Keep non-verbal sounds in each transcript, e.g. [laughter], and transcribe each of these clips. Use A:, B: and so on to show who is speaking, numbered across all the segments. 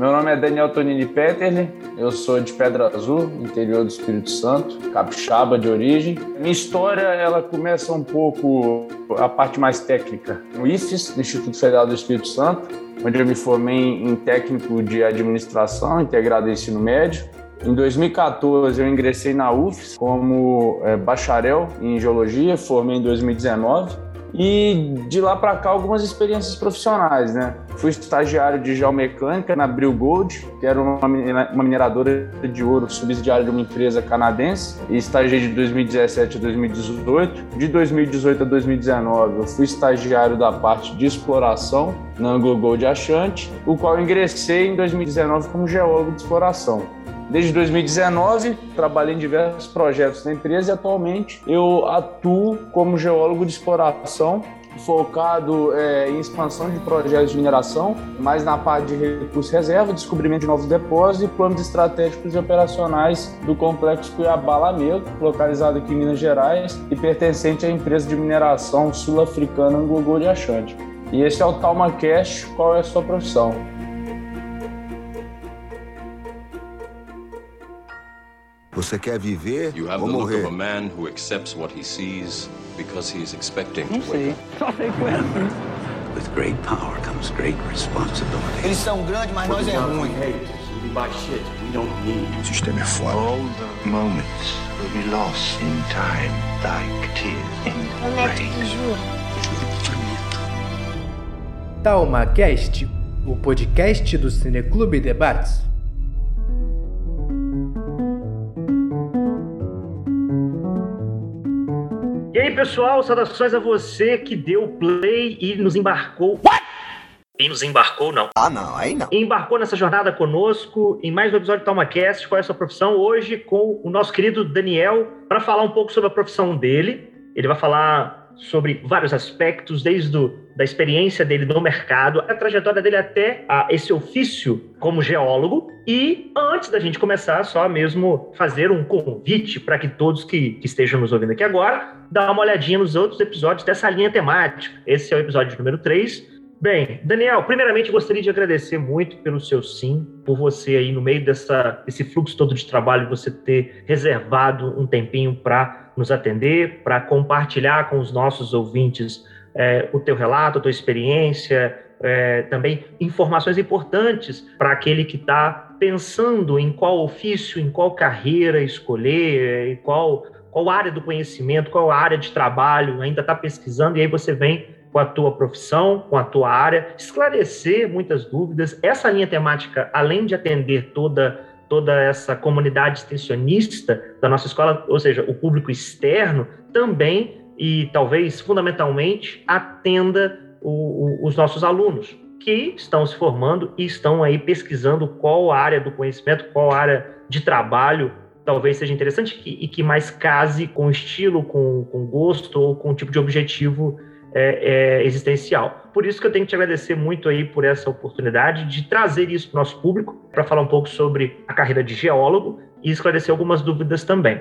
A: Meu nome é Daniel Tonini Peterle, eu sou de Pedra Azul, interior do Espírito Santo, capixaba de origem. Minha história, ela começa um pouco a parte mais técnica. No IFES, Instituto Federal do Espírito Santo, onde eu me formei em técnico de administração integrado ao ensino médio. Em 2014, eu ingressei na UFES como é, bacharel em geologia, formei em 2019 e de lá para cá algumas experiências profissionais, né? Fui estagiário de geomecânica na Bril Gold, que era uma, mineradora de ouro subsidiária de uma empresa canadense, e estagiei de 2017 a 2018. De 2018 a 2019 eu fui estagiário da parte de exploração na Anglo Gold Ashanti, o qual ingressei em 2019 como geólogo de exploração. Desde 2019, trabalhei em diversos projetos da empresa e atualmente eu atuo como geólogo de exploração focado é, em expansão de projetos de mineração, mais na parte de recursos reserva, descobrimento de novos depósitos e planos estratégicos e operacionais do complexo Cuiabá Lamedo, localizado aqui em Minas Gerais e pertencente à empresa de mineração sul-africana Angogô de Achante. E esse é o Talma Cash, qual é a sua profissão?
B: Você quer viver you have ou the morrer? Look of a man who
C: accepts what he sees because he is expecting to wake up. Só sei assim. With great power comes great responsibility.
D: Eles são grandes, mas nós é ruim.
E: O sistema é foda. All the moments will be lost in time, like tears in rain.
F: Talma Cast, o podcast do Cineclube Debates.
G: Aí, pessoal, saudações a você que deu play e nos embarcou. What? E nos embarcou, não.
B: Ah, não, aí não.
G: embarcou nessa jornada conosco em mais um episódio do TalmaCast. Qual é a sua profissão? Hoje com o nosso querido Daniel, para falar um pouco sobre a profissão dele. Ele vai falar sobre vários aspectos, desde do, da experiência dele no mercado, a trajetória dele até a, esse ofício como geólogo. E antes da gente começar, só mesmo fazer um convite para que todos que, que, estejam nos ouvindo aqui agora, dá uma olhadinha nos outros episódios dessa linha temática. Esse é o episódio número 3. Bem, Daniel, primeiramente gostaria de agradecer muito pelo seu sim, por você aí no meio dessa, desse fluxo todo de trabalho, você ter reservado um tempinho para nos atender, para compartilhar com os nossos ouvintes é, o teu relato, a tua experiência, é, também informações importantes para aquele que está pensando em qual ofício, em qual carreira escolher, em qual, qual área do conhecimento, qual área de trabalho ainda está pesquisando, e aí você vem com a tua profissão, com a tua área, esclarecer muitas dúvidas. Essa linha temática, além de atender toda toda essa comunidade extensionista da nossa escola, ou seja, o público externo, também e talvez fundamentalmente atenda o, o, os nossos alunos que estão se formando e estão aí pesquisando qual área do conhecimento, qual área de trabalho talvez seja interessante e que mais case com estilo, com, com gosto ou com tipo de objetivo é, é, existencial. Por isso que eu tenho que te agradecer muito aí por essa oportunidade de trazer isso para o nosso público, para falar um pouco sobre a carreira de geólogo e esclarecer algumas dúvidas também.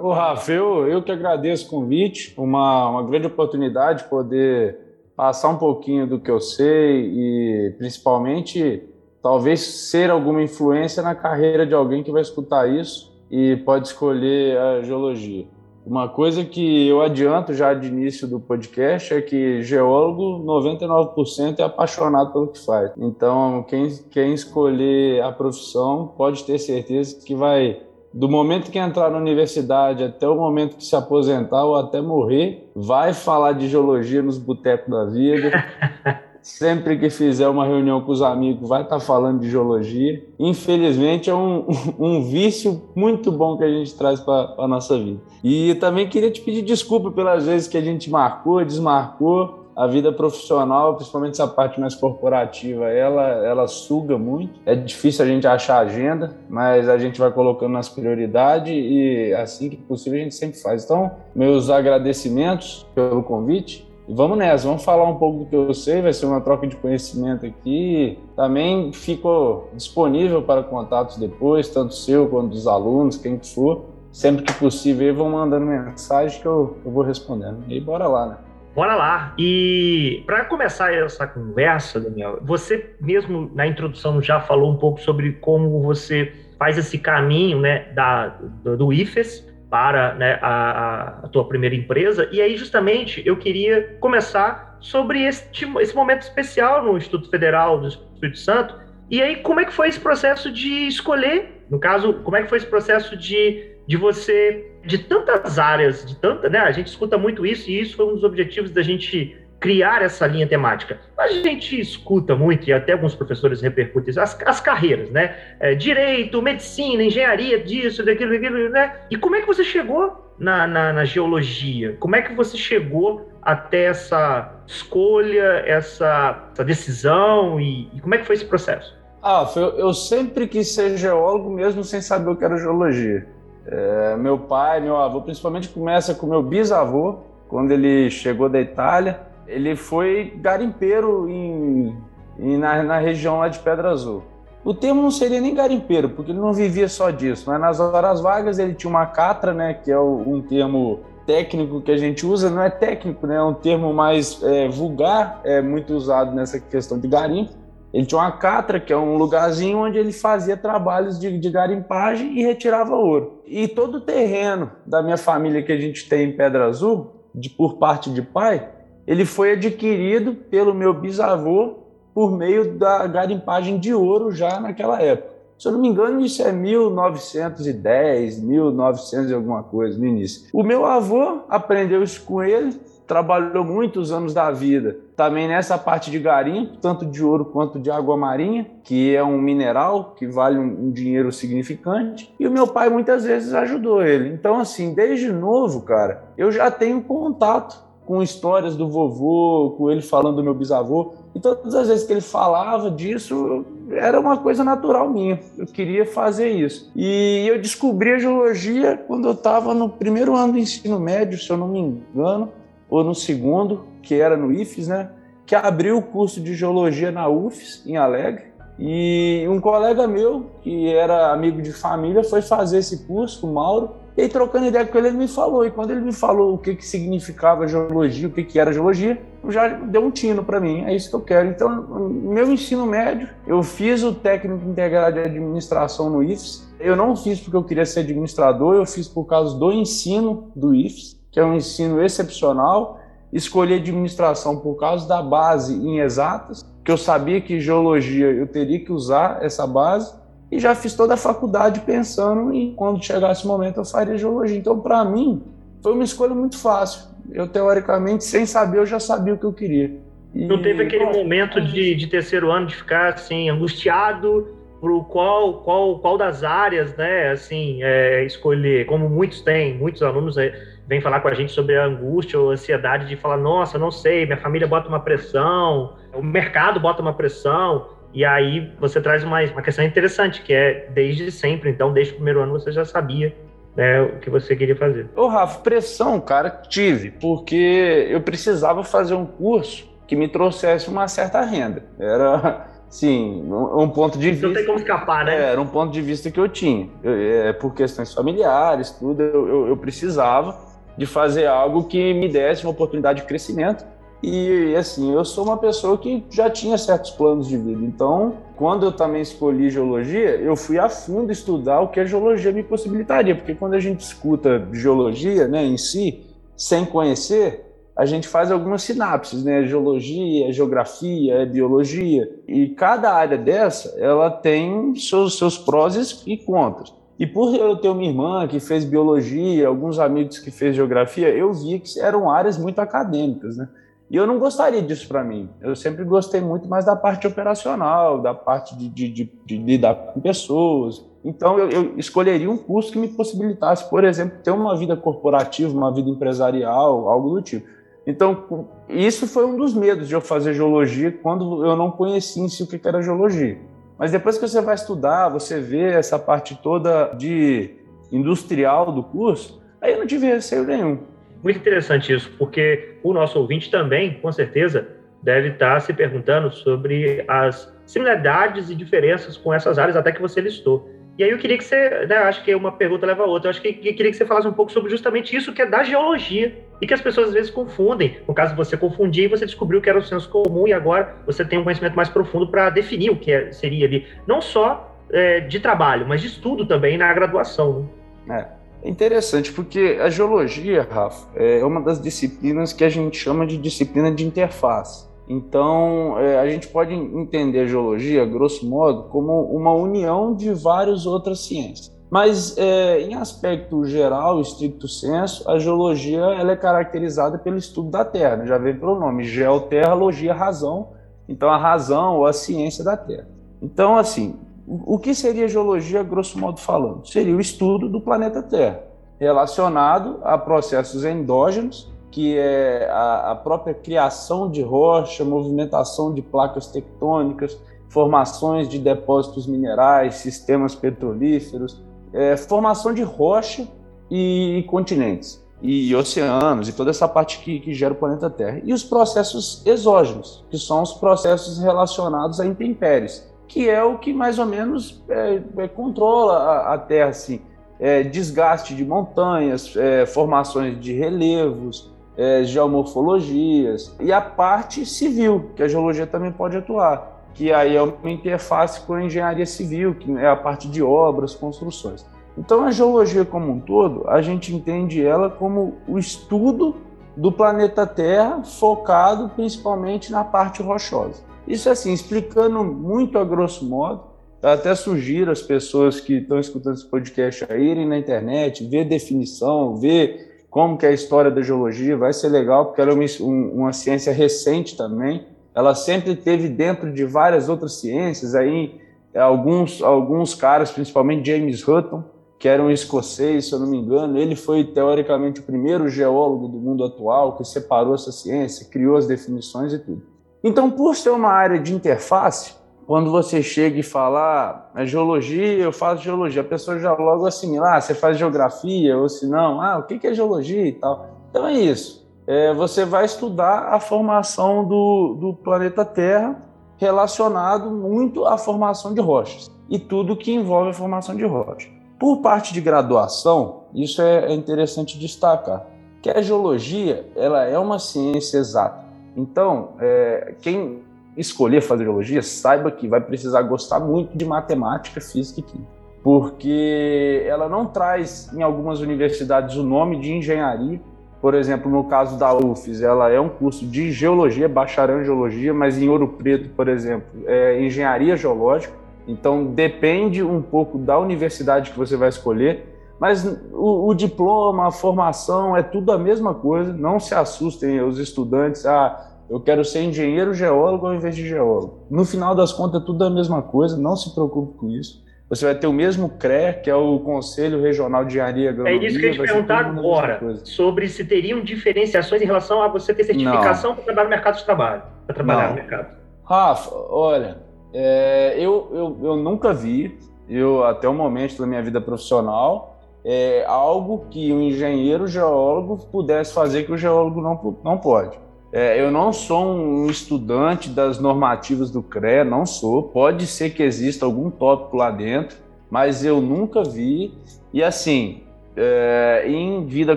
A: Ô, Rafa, eu, eu que agradeço o convite, uma, uma grande oportunidade poder passar um pouquinho do que eu sei e principalmente talvez ser alguma influência na carreira de alguém que vai escutar isso e pode escolher a geologia. Uma coisa que eu adianto já de início do podcast é que geólogo, 99% é apaixonado pelo que faz. Então, quem, quem escolher a profissão pode ter certeza que vai, do momento que entrar na universidade até o momento que se aposentar ou até morrer, vai falar de geologia nos botecos da vida. [laughs] Sempre que fizer uma reunião com os amigos, vai estar tá falando de geologia. Infelizmente, é um, [laughs] um vício muito bom que a gente traz para a nossa vida. E também queria te pedir desculpa pelas vezes que a gente marcou, desmarcou. A vida profissional, principalmente essa parte mais corporativa, ela, ela suga muito. É difícil a gente achar agenda, mas a gente vai colocando nas prioridades e assim que possível a gente sempre faz. Então, meus agradecimentos pelo convite e vamos nessa, vamos falar um pouco do que eu sei, vai ser uma troca de conhecimento aqui. Também fico disponível para contatos depois, tanto seu quanto dos alunos, quem for. Sempre que possível, vão mandando mensagem que eu, eu vou respondendo. E bora lá, né?
G: Bora lá. E para começar essa conversa, Daniel, você mesmo na introdução já falou um pouco sobre como você faz esse caminho, né, da, do, do IFES para né, a, a, tua primeira empresa. E aí, justamente, eu queria começar sobre este, esse momento especial no Instituto Federal do Espírito Santo. E aí, como é que foi esse processo de escolher? No caso, como é que foi esse processo de, de você, de tantas áreas, de tanta, né? A gente escuta muito isso, e isso foi um dos objetivos da gente criar essa linha temática. A gente escuta muito, e até alguns professores repercutem isso, as, as carreiras, né? É, direito, medicina, engenharia, disso, daquilo, daquilo, né? E como é que você chegou na, na, na, geologia? Como é que você chegou até essa escolha, essa, essa decisão, e, e, como é que foi esse processo?
A: Ah, eu, sempre quis ser geólogo, mesmo sem saber o que era geologia. É, meu pai, meu avô, principalmente começa com meu bisavô, quando ele chegou da Itália, ele foi garimpeiro em, em na, na, região lá de Pedra Azul. O termo não seria nem garimpeiro, porque ele não vivia só disso, mas nas horas vagas ele tinha uma catra, né, que é um termo técnico que a gente usa, não é técnico, né, é um termo mais é, vulgar, é muito usado nessa questão de garimpo. Ele tinha uma catra, que é um lugarzinho onde ele fazia trabalhos de, de garimpagem e retirava ouro. E todo o terreno da minha família que a gente tem em Pedra Azul, de, por parte de pai, ele foi adquirido pelo meu bisavô por meio da garimpagem de ouro já naquela época. Se eu não me engano, isso é 1910, 1900 e alguma coisa no início. O meu avô aprendeu isso com ele, trabalhou muitos anos da vida também nessa parte de garimpo, tanto de ouro quanto de água marinha, que é um mineral que vale um, dinheiro significante. E o meu pai muitas vezes ajudou ele. Então, assim, desde novo, cara, eu já tenho contato com histórias do vovô, com ele falando do meu bisavô. E todas as vezes que ele falava disso, era uma coisa natural minha. Eu queria fazer isso. E eu descobri a geologia quando eu estava no primeiro ano do ensino médio, se eu não me engano, ou no segundo, que era no IFES, né? Que abriu o curso de geologia na UFES, em Alegre. E um colega meu, que era amigo de família, foi fazer esse curso, o Mauro, e aí, trocando ideia com ele, ele me falou. E quando ele me falou o que, que significava geologia, o que, que era geologia, já deu um tino para mim. É isso que eu quero. Então, meu ensino médio, eu fiz o técnico integrado de administração no IFES. Eu não fiz porque eu queria ser administrador, eu fiz por causa do ensino do IFES, que é um ensino excepcional. Escolhi administração por causa da base em exatas, que eu sabia que geologia eu teria que usar essa base e já fiz toda a faculdade pensando em quando chegasse o momento eu faria geologia. Então, para mim, foi uma escolha muito fácil. Eu, teoricamente, sem saber, eu já sabia o que eu queria.
G: E... Não teve aquele momento de, de terceiro ano de ficar assim, angustiado por qual, qual, qual das áreas, né, assim, é, escolher, como muitos têm, muitos alunos é, vêm falar com a gente sobre a angústia ou ansiedade de falar, nossa, não sei, minha família bota uma pressão, o mercado bota uma pressão, e aí você traz uma, uma questão interessante, que é desde sempre, então, desde o primeiro ano você já sabia né, o que você queria fazer.
A: Ô, Rafa, pressão, cara, tive, porque eu precisava fazer um curso que me trouxesse uma certa renda. Era, sim, um ponto de vista.
G: Não tem como escapar, né?
A: Era um ponto de vista que eu tinha. Eu, é, por questões familiares, tudo, eu, eu, eu precisava de fazer algo que me desse uma oportunidade de crescimento e assim, eu sou uma pessoa que já tinha certos planos de vida. Então, quando eu também escolhi geologia, eu fui a fundo estudar o que a geologia me possibilitaria, porque quando a gente escuta geologia, né, em si, sem conhecer, a gente faz algumas sinapses, né? Geologia, geografia, biologia. E cada área dessa, ela tem seus, seus prós e contras. E por eu ter uma irmã que fez biologia, alguns amigos que fez geografia, eu vi que eram áreas muito acadêmicas, né? E eu não gostaria disso para mim. Eu sempre gostei muito mais da parte operacional, da parte de, de, de, de lidar com pessoas. Então, eu, eu, escolheria um curso que me possibilitasse, por exemplo, ter uma vida corporativa, uma vida empresarial, algo do tipo. Então, isso foi um dos medos de eu fazer geologia quando eu não conhecia em si o que era geologia. Mas depois que você vai estudar, você vê essa parte toda de industrial do curso, aí eu não tive receio nenhum.
G: Muito interessante isso, porque o nosso ouvinte também, com certeza, deve estar se perguntando sobre as similaridades e diferenças com essas áreas até que você listou. E aí eu queria que você, né, acho que uma pergunta leva a outra, eu acho que, que queria que você falasse um pouco sobre justamente isso que é da geologia e que as pessoas às vezes confundem. No caso, você confundir e você descobriu que era o senso comum e agora você tem um conhecimento mais profundo para definir o que é, seria ali, não só é, de trabalho, mas de estudo também na graduação.
A: Né? É interessante, porque a geologia, Rafa, é uma das disciplinas que a gente chama de disciplina de interface. Então, é, a gente pode entender a geologia, grosso modo, como uma união de várias outras ciências. Mas, é, em aspecto geral, estricto senso, a geologia ela é caracterizada pelo estudo da Terra, né? já vem pelo nome, geoterra, logia, razão. Então, a razão ou a ciência da Terra. Então, assim, o que seria geologia, grosso modo falando? Seria o estudo do planeta Terra, relacionado a processos endógenos que é a, a própria criação de rocha, movimentação de placas tectônicas, formações de depósitos minerais, sistemas petrolíferos, é, formação de rocha e, e, continentes, e oceanos, e toda essa parte que, que gera o planeta Terra. E os processos exógenos, que são os processos relacionados a intempéries, que é o que mais ou menos é, é, controla a, a, Terra, assim, é, desgaste de montanhas, é, formações de relevos, é, geomorfologias, e a parte civil, que a geologia também pode atuar, que aí é uma interface com a engenharia civil, que é a parte de obras, construções. Então, a geologia como um todo, a gente entende ela como o estudo do planeta Terra, focado principalmente na parte rochosa. Isso assim, explicando muito a grosso modo, eu até sugiro as pessoas que estão escutando esse podcast a irem na internet, ver definição, ver como que é a história da geologia, vai ser legal, porque ela é uma, uma ciência recente também, ela sempre teve dentro de várias outras ciências, aí alguns, alguns caras, principalmente James Hutton, que era um escocês, se eu não me engano, ele foi teoricamente o primeiro geólogo do mundo atual que separou essa ciência, criou as definições e tudo. Então, por ser uma área de interface, quando você chega e fala ah, geologia, eu faço geologia, a pessoa já logo assimila, ah, você faz geografia, ou se não, ah, o que é geologia e tal. Então é isso. É, você vai estudar a formação do, do planeta Terra relacionado muito à formação de rochas e tudo que envolve a formação de rochas. Por parte de graduação, isso é, é interessante destacar, que a geologia ela é uma ciência exata. Então, é, quem escolher fazer geologia, saiba que vai precisar gostar muito de matemática, física e química. Porque ela não traz, em algumas universidades, o nome de engenharia. Por exemplo, no caso da UFES, ela é um curso de geologia, bacharel em geologia, mas em Ouro Preto, por exemplo, é engenharia geológica. Então, depende um pouco da universidade que você vai escolher. Mas o, o, diploma, a formação, é tudo a mesma coisa. Não se assustem os estudantes. Ah, eu quero ser engenheiro geólogo ao invés de geólogo. No final das contas, é tudo a mesma coisa, não se preocupe com isso. Você vai ter o mesmo CRE, que é o Conselho Regional de Engenharia Agronomia.
G: É isso que eu ia te perguntar agora, sobre se teriam diferenciações em relação a você ter certificação para trabalhar no mercado de trabalho, para trabalhar não. no mercado.
A: Rafa, olha, é, eu, eu, eu nunca vi, eu até o momento da minha vida profissional, é, algo que um engenheiro geólogo pudesse fazer que o geólogo não, não pode. É, eu não sou um estudante das normativas do CRE, não sou. Pode ser que exista algum tópico lá dentro, mas eu nunca vi. E assim, é, em vida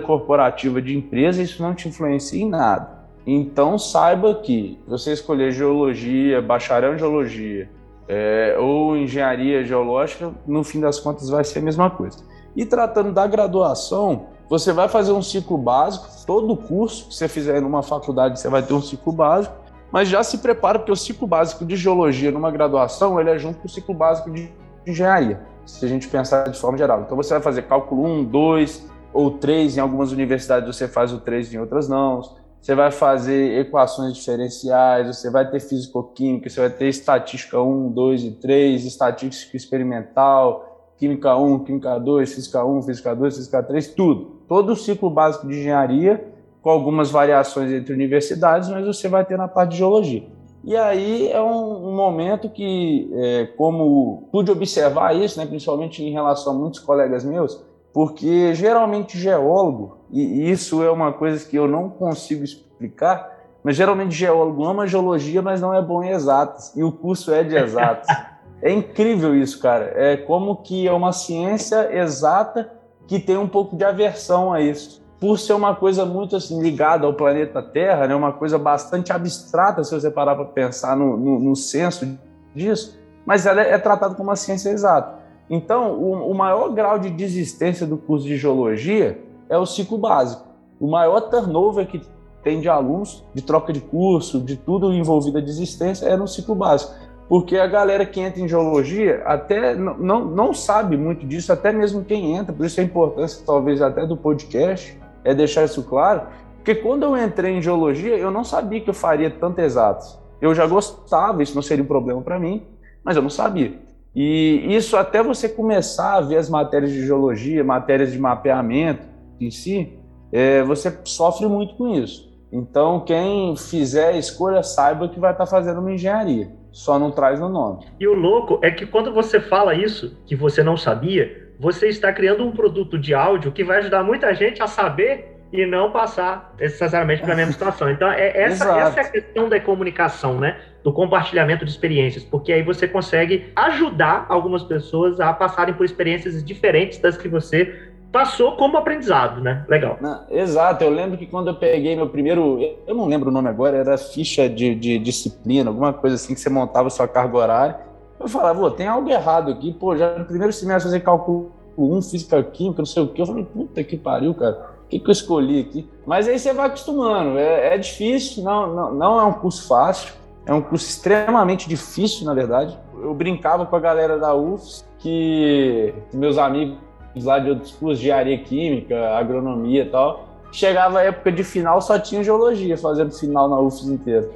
A: corporativa de empresa, isso não te influencia em nada. Então saiba que você escolher geologia, bacharel em geologia é, ou engenharia geológica, no fim das contas vai ser a mesma coisa. E tratando da graduação, você vai fazer um ciclo básico, todo curso que você fizer numa faculdade você vai ter um ciclo básico, mas já se prepara porque o ciclo básico de geologia numa graduação ele é junto com o ciclo básico de engenharia, se a gente pensar de forma geral. Então você vai fazer cálculo 1, 2 ou 3, em algumas universidades você faz o 3, em outras não. Você vai fazer equações diferenciais, você vai ter físico-química, você vai ter estatística 1, 2 e 3, estatística experimental, Química 1, Química 2, Física 1, Física 2, Física 3, tudo. Todo o ciclo básico de engenharia, com algumas variações entre universidades, mas você vai ter na parte de geologia. E aí é um, um momento que, é, como pude observar isso, né, principalmente em relação a muitos colegas meus, porque geralmente geólogo, e isso é uma coisa que eu não consigo explicar, mas geralmente geólogo ama geologia, mas não é bom em exatas, e o curso é de exatas. [laughs] É incrível isso, cara. É como que é uma ciência exata que tem um pouco de aversão a isso. Por ser uma coisa muito assim ligada ao planeta Terra, né? uma coisa bastante abstrata, se você parar para pensar no, no, no senso disso, mas ela é, é tratada como uma ciência exata. Então, o, o maior grau de desistência do curso de geologia é o ciclo básico. O maior turnover que tem de alunos, de troca de curso, de tudo envolvido a desistência, é no ciclo básico. Porque a galera que entra em geologia até não, não, sabe muito disso, até mesmo quem entra, por isso a importância, talvez, até do podcast, é deixar isso claro. Porque quando eu entrei em geologia, eu não sabia que eu faria tanto exatos. Eu já gostava, isso não seria um problema para mim, mas eu não sabia. E isso até você começar a ver as matérias de geologia, matérias de mapeamento em si, é, você sofre muito com isso. Então, quem fizer a escolha, saiba que vai estar fazendo uma engenharia. Só não traz no nome.
G: E o louco é que quando você fala isso, que você não sabia, você está criando um produto de áudio que vai ajudar muita gente a saber e não passar necessariamente para a mesma situação. Então, é [laughs] essa, essa é a questão da comunicação, né? Do compartilhamento de experiências, porque aí você consegue ajudar algumas pessoas a passarem por experiências diferentes das que você passou como aprendizado, né? Legal.
A: Não, exato, eu lembro que quando eu peguei meu primeiro, eu não lembro o nome agora, era ficha de, de disciplina, alguma coisa assim que você montava sua carga horária. Eu falava, tem algo errado aqui, pô, já no primeiro semestre fazer cálculo 1, física química, não sei o quê. Eu falei, puta que pariu, cara. O que, que eu escolhi aqui? Mas aí você vai acostumando. É, é difícil, não, não, não é um curso fácil. É um curso extremamente difícil, na verdade. Eu brincava com a galera da UFS que meus amigos lá de outros cursos, de engenharia química, agronomia e tal. Chegava a época de final, só tinha geologia fazendo final na UFS inteira.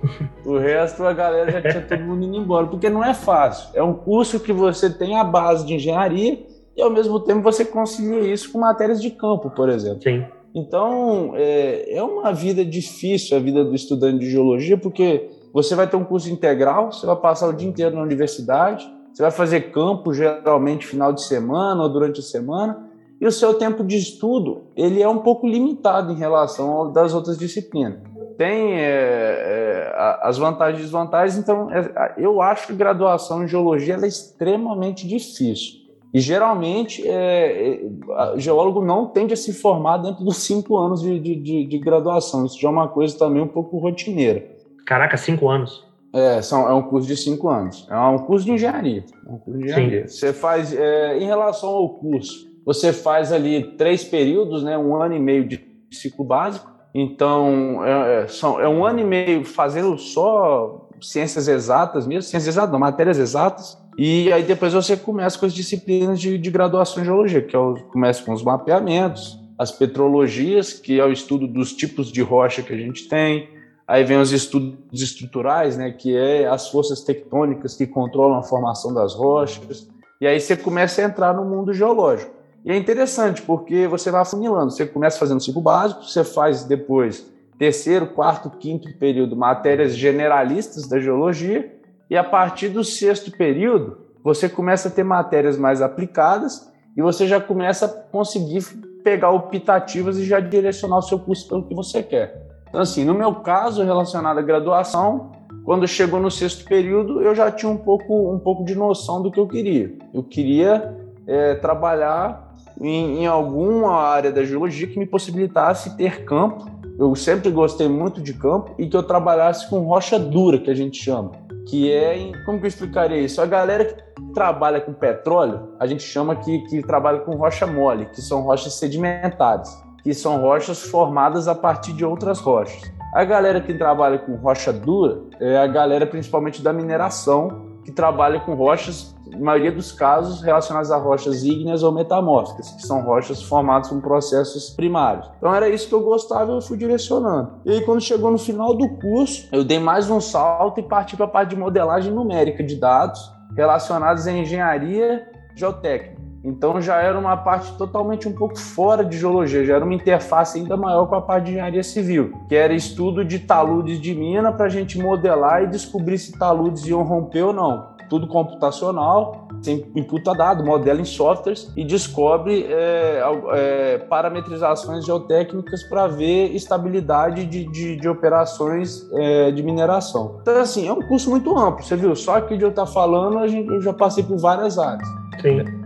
A: O resto, a galera já tinha todo mundo indo embora, porque não é fácil. É um curso que você tem a base de engenharia e, ao mesmo tempo, você concilia isso com matérias de campo, por exemplo.
G: Sim.
A: Então, é, é uma vida difícil a vida do estudante de geologia, porque você vai ter um curso integral, você vai passar o dia inteiro na universidade, você vai fazer campo geralmente final de semana ou durante a semana, e o seu tempo de estudo ele é um pouco limitado em relação ao das outras disciplinas. Tem é, é, as vantagens e desvantagens, então é, eu acho que graduação em geologia é extremamente difícil. E geralmente é, é geólogo não tende a se formar dentro dos cinco anos de, de, de graduação. Isso já é uma coisa também um pouco rotineira.
G: Caraca, cinco anos.
A: É, são, é um curso de cinco anos. É um curso de engenharia. É um curso de engenharia. Sim. Você faz, é, em relação ao curso, você faz ali três períodos, né? Um ano e meio de ciclo básico. Então, é, é são, é um ano e meio fazendo só ciências exatas mesmo, ciências exatas, não, matérias exatas. E aí depois você começa com as disciplinas de, de graduação em geologia, que é o, começa com os mapeamentos, as petrologias, que é o estudo dos tipos de rocha que a gente tem, Aí vem os estudos estruturais, né, que é as forças tectônicas que controlam a formação das rochas. E aí você começa a entrar no mundo geológico. E é interessante porque você vai afunilando. Você começa fazendo ciclo básico, você faz depois terceiro, quarto, quinto período matérias generalistas da geologia, e a partir do sexto período você começa a ter matérias mais aplicadas e você já começa a conseguir pegar optativas e já direcionar o seu curso pelo que você quer. Então, assim, no meu caso, relacionado à graduação, quando chegou no sexto período, eu já tinha um pouco, um pouco de noção do que eu queria. Eu queria é, trabalhar em, em alguma área da geologia que me possibilitasse ter campo. Eu sempre gostei muito de campo e que eu trabalhasse com rocha dura, que a gente chama. Que é, como que eu explicaria isso? A galera que trabalha com petróleo, a gente chama que, que trabalha com rocha mole, que são rochas sedimentares que são rochas formadas a partir de outras rochas. A galera que trabalha com rocha dura é a galera principalmente da mineração, que trabalha com rochas, na maioria dos casos, relacionadas a rochas ígneas ou metamórficas, que são rochas formadas com processos primários. Então era isso que eu gostava e eu fui direcionando. E aí, quando chegou no final do curso, eu dei mais um salto e parti para a parte de modelagem numérica de dados relacionados à engenharia geotécnica. Então já era uma parte totalmente um pouco fora de geologia, já era uma interface ainda maior com a parte de engenharia civil, que era estudo de taludes de mina para a gente modelar e descobrir se taludes iam romper ou não. tudo computacional, você imputa dado, modela em softwares e descobre é, é, parametrizações geotécnicas para ver estabilidade de, de, de operações é, de mineração. Então, assim, é um curso muito amplo, você viu? Só que de eu estar falando, a gente, eu já passei por várias áreas.
G: Sim.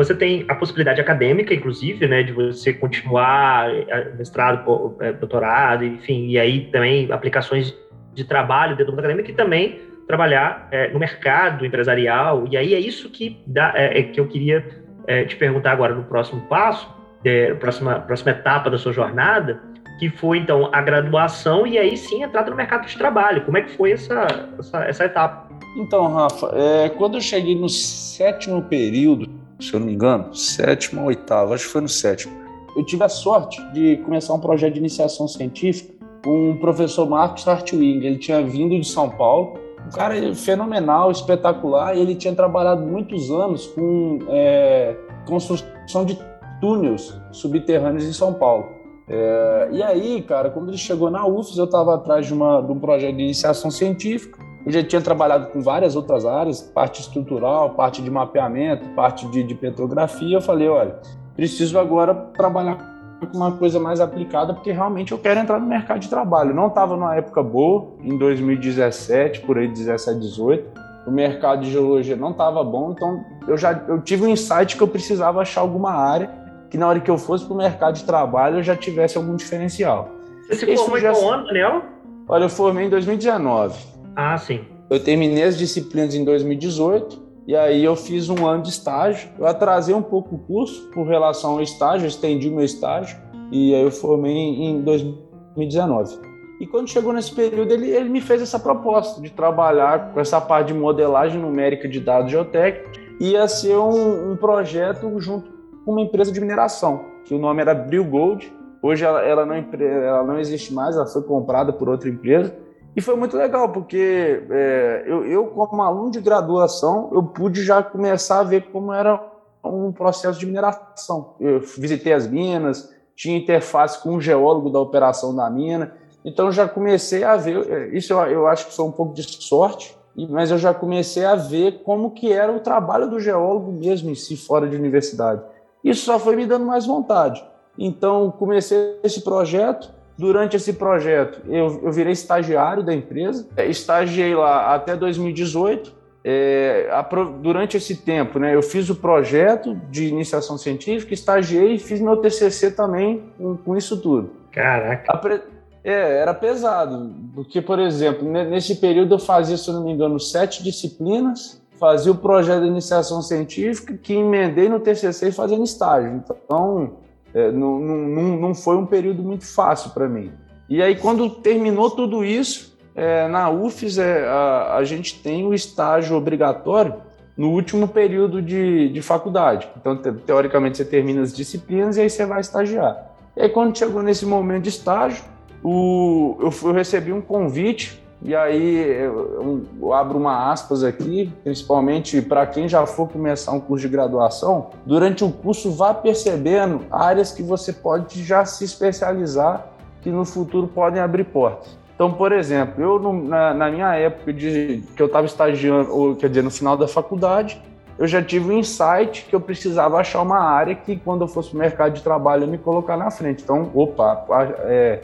G: Você tem a possibilidade acadêmica, inclusive, né, de você continuar eh, mestrado, eh, doutorado, enfim, e aí também aplicações de trabalho dentro do mundo acadêmico e também trabalhar é, no mercado empresarial. E aí é isso que, dá, é, que eu queria é, te perguntar agora no próximo passo, é, próxima, próxima etapa da sua jornada, que foi então a graduação e aí sim entrada no mercado de trabalho. Como é que foi essa, essa, essa etapa?
A: Então, Rafa, é, quando eu cheguei no sétimo período se eu não me engano, sétimo ou oitavo, acho que foi no sétimo. Eu tive a sorte de começar um projeto de iniciação científica com o professor Marcos Hartwig. Ele tinha vindo de São Paulo, um cara fenomenal, espetacular, e ele tinha trabalhado muitos anos com é, construção de túneis subterrâneos em São Paulo. É, e aí, cara, quando ele chegou na UFES, eu estava atrás de, uma, de um projeto de iniciação científica eu já tinha trabalhado com várias outras áreas, parte estrutural, parte de mapeamento, parte de, de petrografia. Eu falei, olha, preciso agora trabalhar com uma coisa mais aplicada, porque realmente eu quero entrar no mercado de trabalho. Não estava numa época boa, em 2017, por aí 17, 18. O mercado de geologia não estava bom, então eu já eu tive um insight que eu precisava achar alguma área que na hora que eu fosse para o mercado de trabalho eu já tivesse algum diferencial.
G: Você se formou em qual ano, Daniel?
A: Olha, eu formei em 2019.
G: Ah, sim.
A: Eu terminei as disciplinas em 2018 e aí eu fiz um ano de estágio. Eu atrasei um pouco o curso por relação ao estágio, estendi meu estágio e aí eu formei em 2019. E quando chegou nesse período, ele, ele me fez essa proposta de trabalhar com essa parte de modelagem numérica de dados geotécnicos. Ia ser um, um projeto junto com uma empresa de mineração, que o nome era Bril Gold. Hoje ela, ela, não, ela não existe mais, ela foi comprada por outra empresa. E foi muito legal, porque é, eu, eu, como aluno de graduação, eu pude já começar a ver como era um processo de mineração. Eu visitei as minas, tinha interface com o geólogo da operação da mina, então já comecei a ver, é, isso eu, eu acho que foi um pouco de sorte, mas eu já comecei a ver como que era o trabalho do geólogo mesmo em si, fora de universidade. Isso só foi me dando mais vontade. Então, comecei esse projeto, Durante esse projeto, eu, eu virei estagiário da empresa, é, estagiei lá até 2018. É, a, durante esse tempo, né, eu fiz o projeto de iniciação científica, estagiei e fiz meu TCC também com, com isso tudo.
G: Caraca!
A: Pre... É, era pesado, porque, por exemplo, nesse período eu fazia, se não me engano, sete disciplinas, fazia o projeto de iniciação científica, que emendei no TCC fazendo estágio. Então, é, não, não, não foi um período muito fácil para mim. E aí, quando terminou tudo isso, é, na UFES é, a, a, gente tem o estágio obrigatório no último período de, de faculdade. Então, te, teoricamente, você termina as disciplinas e aí você vai estagiar. E aí, quando chegou nesse momento de estágio, o, eu, eu recebi um convite e aí eu, eu abro uma aspas aqui, principalmente para quem já for começar um curso de graduação, durante o curso vá percebendo áreas que você pode já se especializar que no futuro podem abrir portas. Então, por exemplo, eu na, na minha época de que eu estava estagiando, ou quer dizer, no final da faculdade, eu já tive um insight que eu precisava achar uma área que quando eu fosse para o mercado de trabalho eu me colocar na frente. Então, opa, é,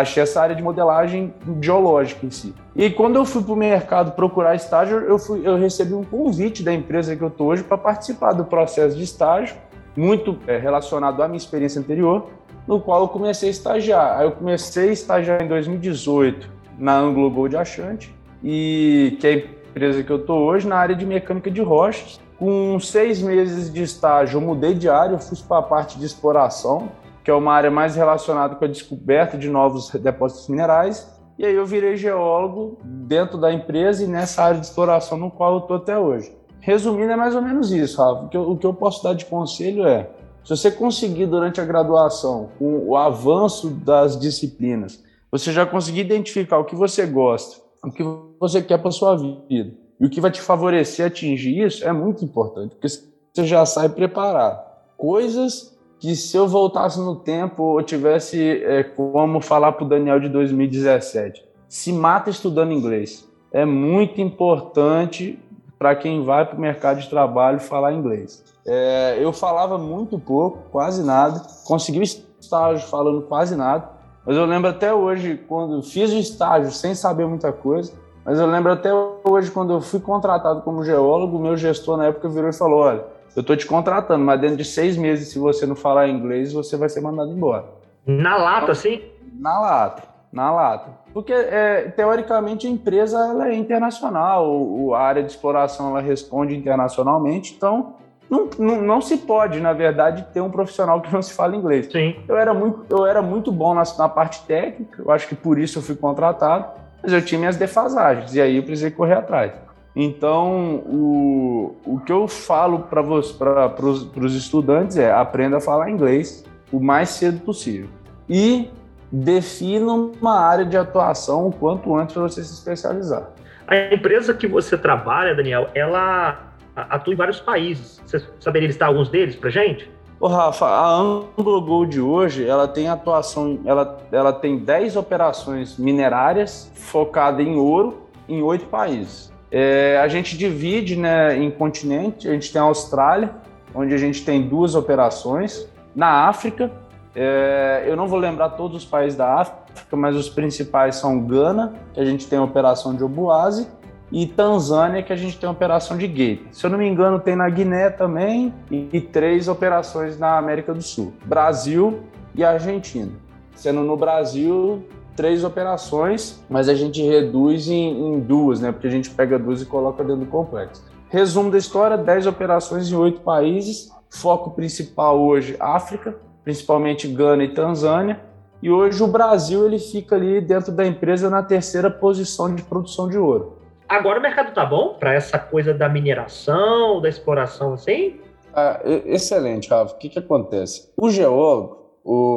A: achei essa área de modelagem geológica em si. E quando eu fui para o mercado procurar estágio, eu, fui, eu recebi um convite da empresa que eu estou hoje para participar do processo de estágio, muito é, relacionado à minha experiência anterior, no qual eu comecei a estagiar. Aí eu comecei a estagiar em 2018 na Anglo Gold Achante, e que é a empresa que eu estou hoje, na área de mecânica de rochas. Com seis meses de estágio, eu mudei de área, eu fui para a parte de exploração, que é uma área mais relacionada com a descoberta de novos depósitos minerais. E aí eu virei geólogo dentro da empresa e nessa área de exploração no qual eu estou até hoje. Resumindo, é mais ou menos isso, Rafa. O que, eu, o que eu posso dar de conselho é, se você conseguir durante a graduação, com o avanço das disciplinas, você já conseguir identificar o que você gosta, o que você quer para sua vida e o que vai te favorecer atingir isso, é muito importante, porque você já sai preparado. Coisas que se eu voltasse no tempo, eu tivesse é, como falar para o Daniel de 2017. Se mata estudando inglês. É muito importante para quem vai para o mercado de trabalho falar inglês. É, eu falava muito pouco, quase nada. Consegui o estágio falando quase nada. Mas eu lembro até hoje, quando fiz o estágio sem saber muita coisa, mas eu lembro até hoje, quando eu fui contratado como geólogo, meu gestor na época virou e falou: Olha, eu estou te contratando, mas dentro de seis meses, se você não falar inglês, você vai ser mandado embora.
G: Na lata, sim?
A: Na lata, na lata. Porque, é, teoricamente, a empresa ela é internacional, a área de exploração ela responde internacionalmente, então não, não, não, se pode, na verdade, ter um profissional que não se fala inglês.
G: Sim.
A: Eu era muito, eu era muito bom na, na parte técnica, eu acho que por isso eu fui contratado, mas eu tinha minhas defasagens, e aí eu precisei correr atrás. Então, o, o que eu falo para os estudantes é aprenda a falar inglês o mais cedo possível. E defina uma área de atuação o quanto antes para você se especializar.
G: A empresa que você trabalha, Daniel, ela atua em vários países. Você saberia listar alguns deles para gente?
A: Ô, Rafa, a Anglo Gold hoje, ela tem atuação, ela, ela tem 10 operações minerárias focadas em ouro em oito países. É, a gente divide né, em continente, a gente tem a Austrália, onde a gente tem duas operações. Na África, é, eu não vou lembrar todos os países da África, mas os principais são Gana, que a gente tem a operação de Obuasi, e Tanzânia, que a gente tem a operação de Gate. Se eu não me engano, tem na Guiné também e, e três operações na América do Sul: Brasil e Argentina. Sendo no Brasil, três operações, mas a gente reduz em, em, duas, né? Porque a gente pega duas e coloca dentro do complexo. Resumo da história: 10 operações em oito países. Foco principal hoje, África, principalmente Gana e Tanzânia. E hoje o Brasil ele fica ali dentro da empresa na terceira posição de produção de ouro.
G: Agora o mercado tá bom para essa coisa da mineração, da exploração assim?
A: Ah, excelente, Rafa. O que, que acontece? O geólogo,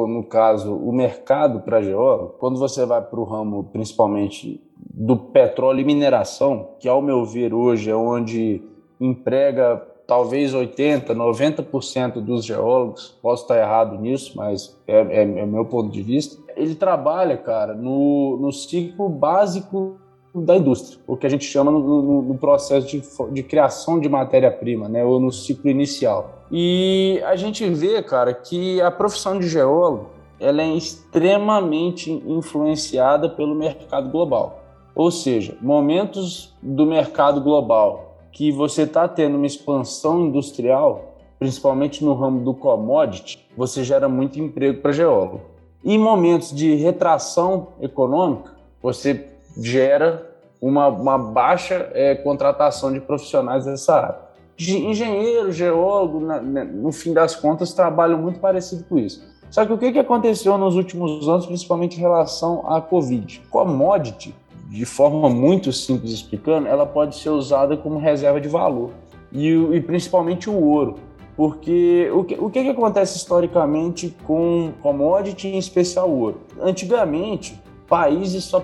A: no caso, o mercado para geólogo, quando você vai para o ramo principalmente do petróleo e mineração, que ao meu ver hoje é onde emprega talvez 80%, 90% dos geólogos, posso estar errado nisso, mas é, é, é meu ponto de vista, ele trabalha, cara, no, no ciclo básico da indústria, o que a gente chama no, no, no processo de, de, criação de matéria-prima, né, ou no ciclo inicial. E a gente vê, cara, que a profissão de geólogo ela é extremamente influenciada pelo mercado global. Ou seja, momentos do mercado global que você está tendo uma expansão industrial, principalmente no ramo do commodity, você gera muito emprego para geólogo. E momentos de retração econômica, você gera uma, uma baixa é, contratação de profissionais dessa área. Engenheiro, geólogo, na, no fim das contas, trabalham muito parecido com isso. Só que o que, que aconteceu nos últimos anos, principalmente em relação à Covid? Commodity, de forma muito simples explicando, ela pode ser usada como reserva de valor. E, e principalmente o ouro. Porque o que, o que, que acontece historicamente com commodity, em especial ouro? Antigamente, países só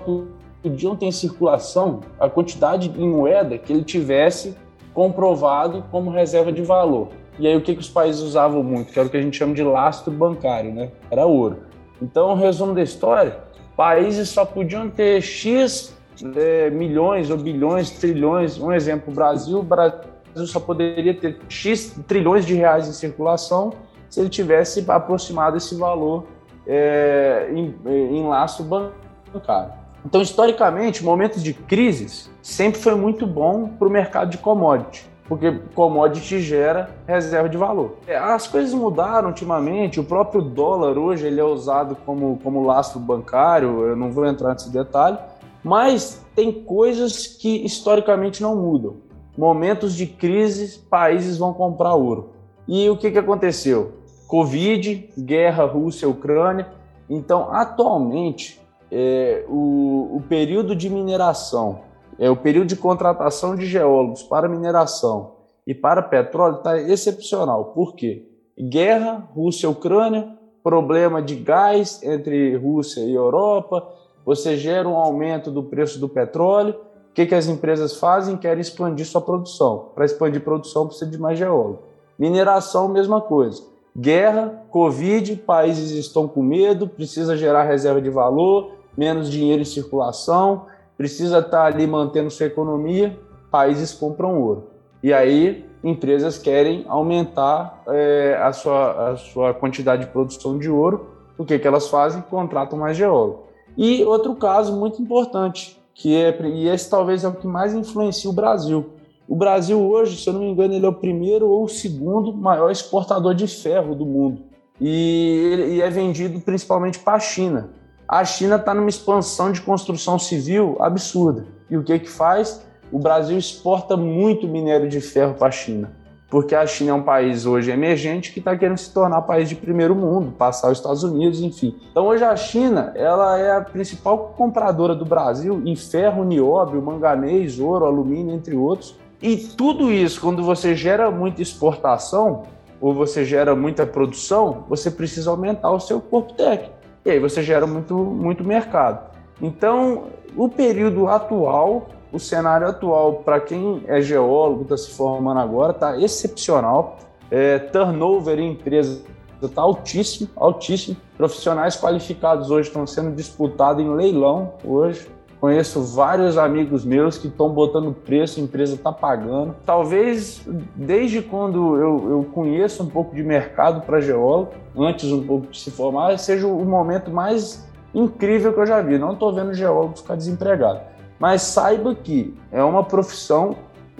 A: podiam ter em circulação a quantidade em moeda que ele tivesse comprovado como reserva de valor. E aí o que, que os países usavam muito? Que era o que a gente chama de lastro bancário, né? Era ouro. Então, o resumo da história, países só podiam ter X é, milhões ou bilhões, trilhões. Um exemplo, o Brasil, Brasil só poderia ter X trilhões de reais em circulação se ele tivesse aproximado esse valor é, em, em laço bancário. Então, historicamente, momentos de crises sempre foi muito bom para o mercado de commodity, porque commodity gera reserva de valor. É, as coisas mudaram ultimamente, o próprio dólar hoje ele é usado como, como lastro bancário, eu não vou entrar nesse detalhe, mas tem coisas que historicamente não mudam. Momentos de crise, países vão comprar ouro. E o que, que aconteceu? Covid, guerra Rússia-Ucrânia. Então, atualmente, é, o, o período de mineração, é, o período de contratação de geólogos para mineração e para petróleo está excepcional. Por quê? Guerra, Rússia-Ucrânia, problema de gás entre Rússia e Europa, você gera um aumento do preço do petróleo. O que, que as empresas fazem? Querem expandir sua produção. Para expandir produção, precisa de mais geólogo. Mineração, mesma coisa. Guerra, Covid, países estão com medo, precisa gerar reserva de valor, menos dinheiro em circulação, precisa estar ali mantendo sua economia, países compram ouro. E aí empresas querem aumentar é, a, sua, a sua quantidade de produção de ouro. O que, que elas fazem? Contratam mais geólogo. E outro caso muito importante, que é, e esse talvez é o que mais influencia o Brasil. O Brasil hoje, se eu não me engano, ele é o primeiro ou o segundo maior exportador de ferro do mundo. E, e é vendido principalmente para a China. A China está numa expansão de construção civil absurda. E o que que faz? o Brasil exporta muito minério de ferro para a China, porque a China é um país hoje emergente que está querendo se tornar país de primeiro mundo, passar os Estados Unidos, enfim. Então hoje a China ela é a principal compradora do Brasil em ferro, nióbio, manganês, ouro, alumínio, entre outros. E tudo isso, quando você gera muita exportação ou você gera muita produção, você precisa aumentar o seu corpo técnico. E aí você gera muito, muito mercado. Então, o período atual o cenário atual, para quem é geólogo, está se formando agora, está excepcional. É, turnover em empresas está altíssimo, altíssimo. Profissionais qualificados hoje estão sendo disputados em leilão hoje. Conheço vários amigos meus que estão botando preço, a empresa está pagando. Talvez desde quando eu, eu conheço um pouco de mercado para geólogo, antes um pouco de se formar, seja o momento mais incrível que eu já vi. Não estou vendo geólogo ficar desempregado. Mas saiba que é uma profissão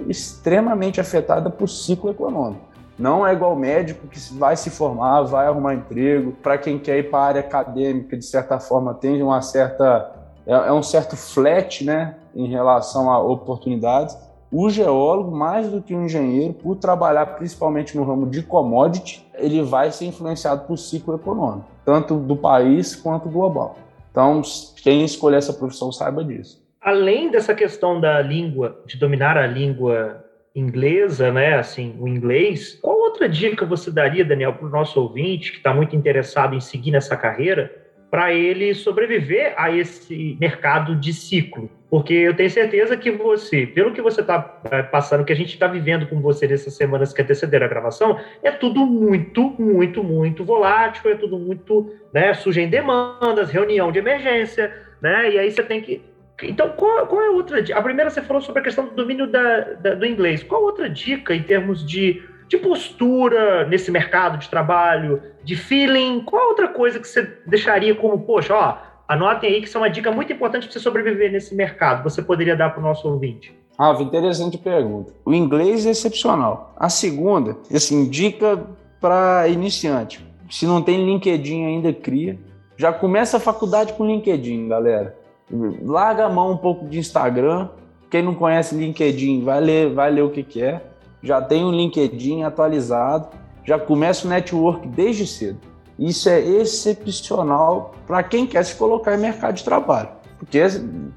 A: extremamente afetada por ciclo econômico. Não é igual médico que vai se formar, vai arrumar emprego. Para quem quer ir para a área acadêmica, de certa forma, tem uma certa é, é um certo flat, né, em relação a oportunidades. O geólogo, mais do que o engenheiro, por trabalhar principalmente no ramo de commodity, ele vai ser influenciado por ciclo econômico, tanto do país quanto global. Então, quem escolher essa profissão saiba disso
G: além dessa questão da língua, de dominar a língua inglesa, né, assim, o inglês, qual outra dica você daria, Daniel, para o nosso ouvinte que está muito interessado em seguir nessa carreira, para ele sobreviver a esse mercado de ciclo? Porque eu tenho certeza que você, pelo que você está é, passando, que a gente está vivendo com você nessas semanas que antecederam a gravação, é tudo muito, muito, muito volátil, é tudo muito né, sujo em demandas, reunião de emergência, né? E aí você tem que então, qual, qual, é outra dica? A primeira você falou sobre a questão do domínio da, da, do inglês. Qual outra dica em termos de, de postura nesse mercado de trabalho, de feeling? Qual outra coisa que você deixaria como, poxa, ó, anotem aí que isso é uma dica muito importante para você sobreviver nesse mercado. Você poderia dar para o nosso ouvinte?
A: Rafa, interessante pergunta. O inglês é excepcional. A segunda, assim, dica para iniciante. Se não tem LinkedIn ainda, cria. Já começa a faculdade com LinkedIn, galera larga a mão um pouco de Instagram. Quem não conhece LinkedIn, vai ler, vai ler o que, que é. Já tem um LinkedIn atualizado, já começa o network desde cedo. Isso é excepcional para quem quer se colocar em mercado de trabalho. Porque,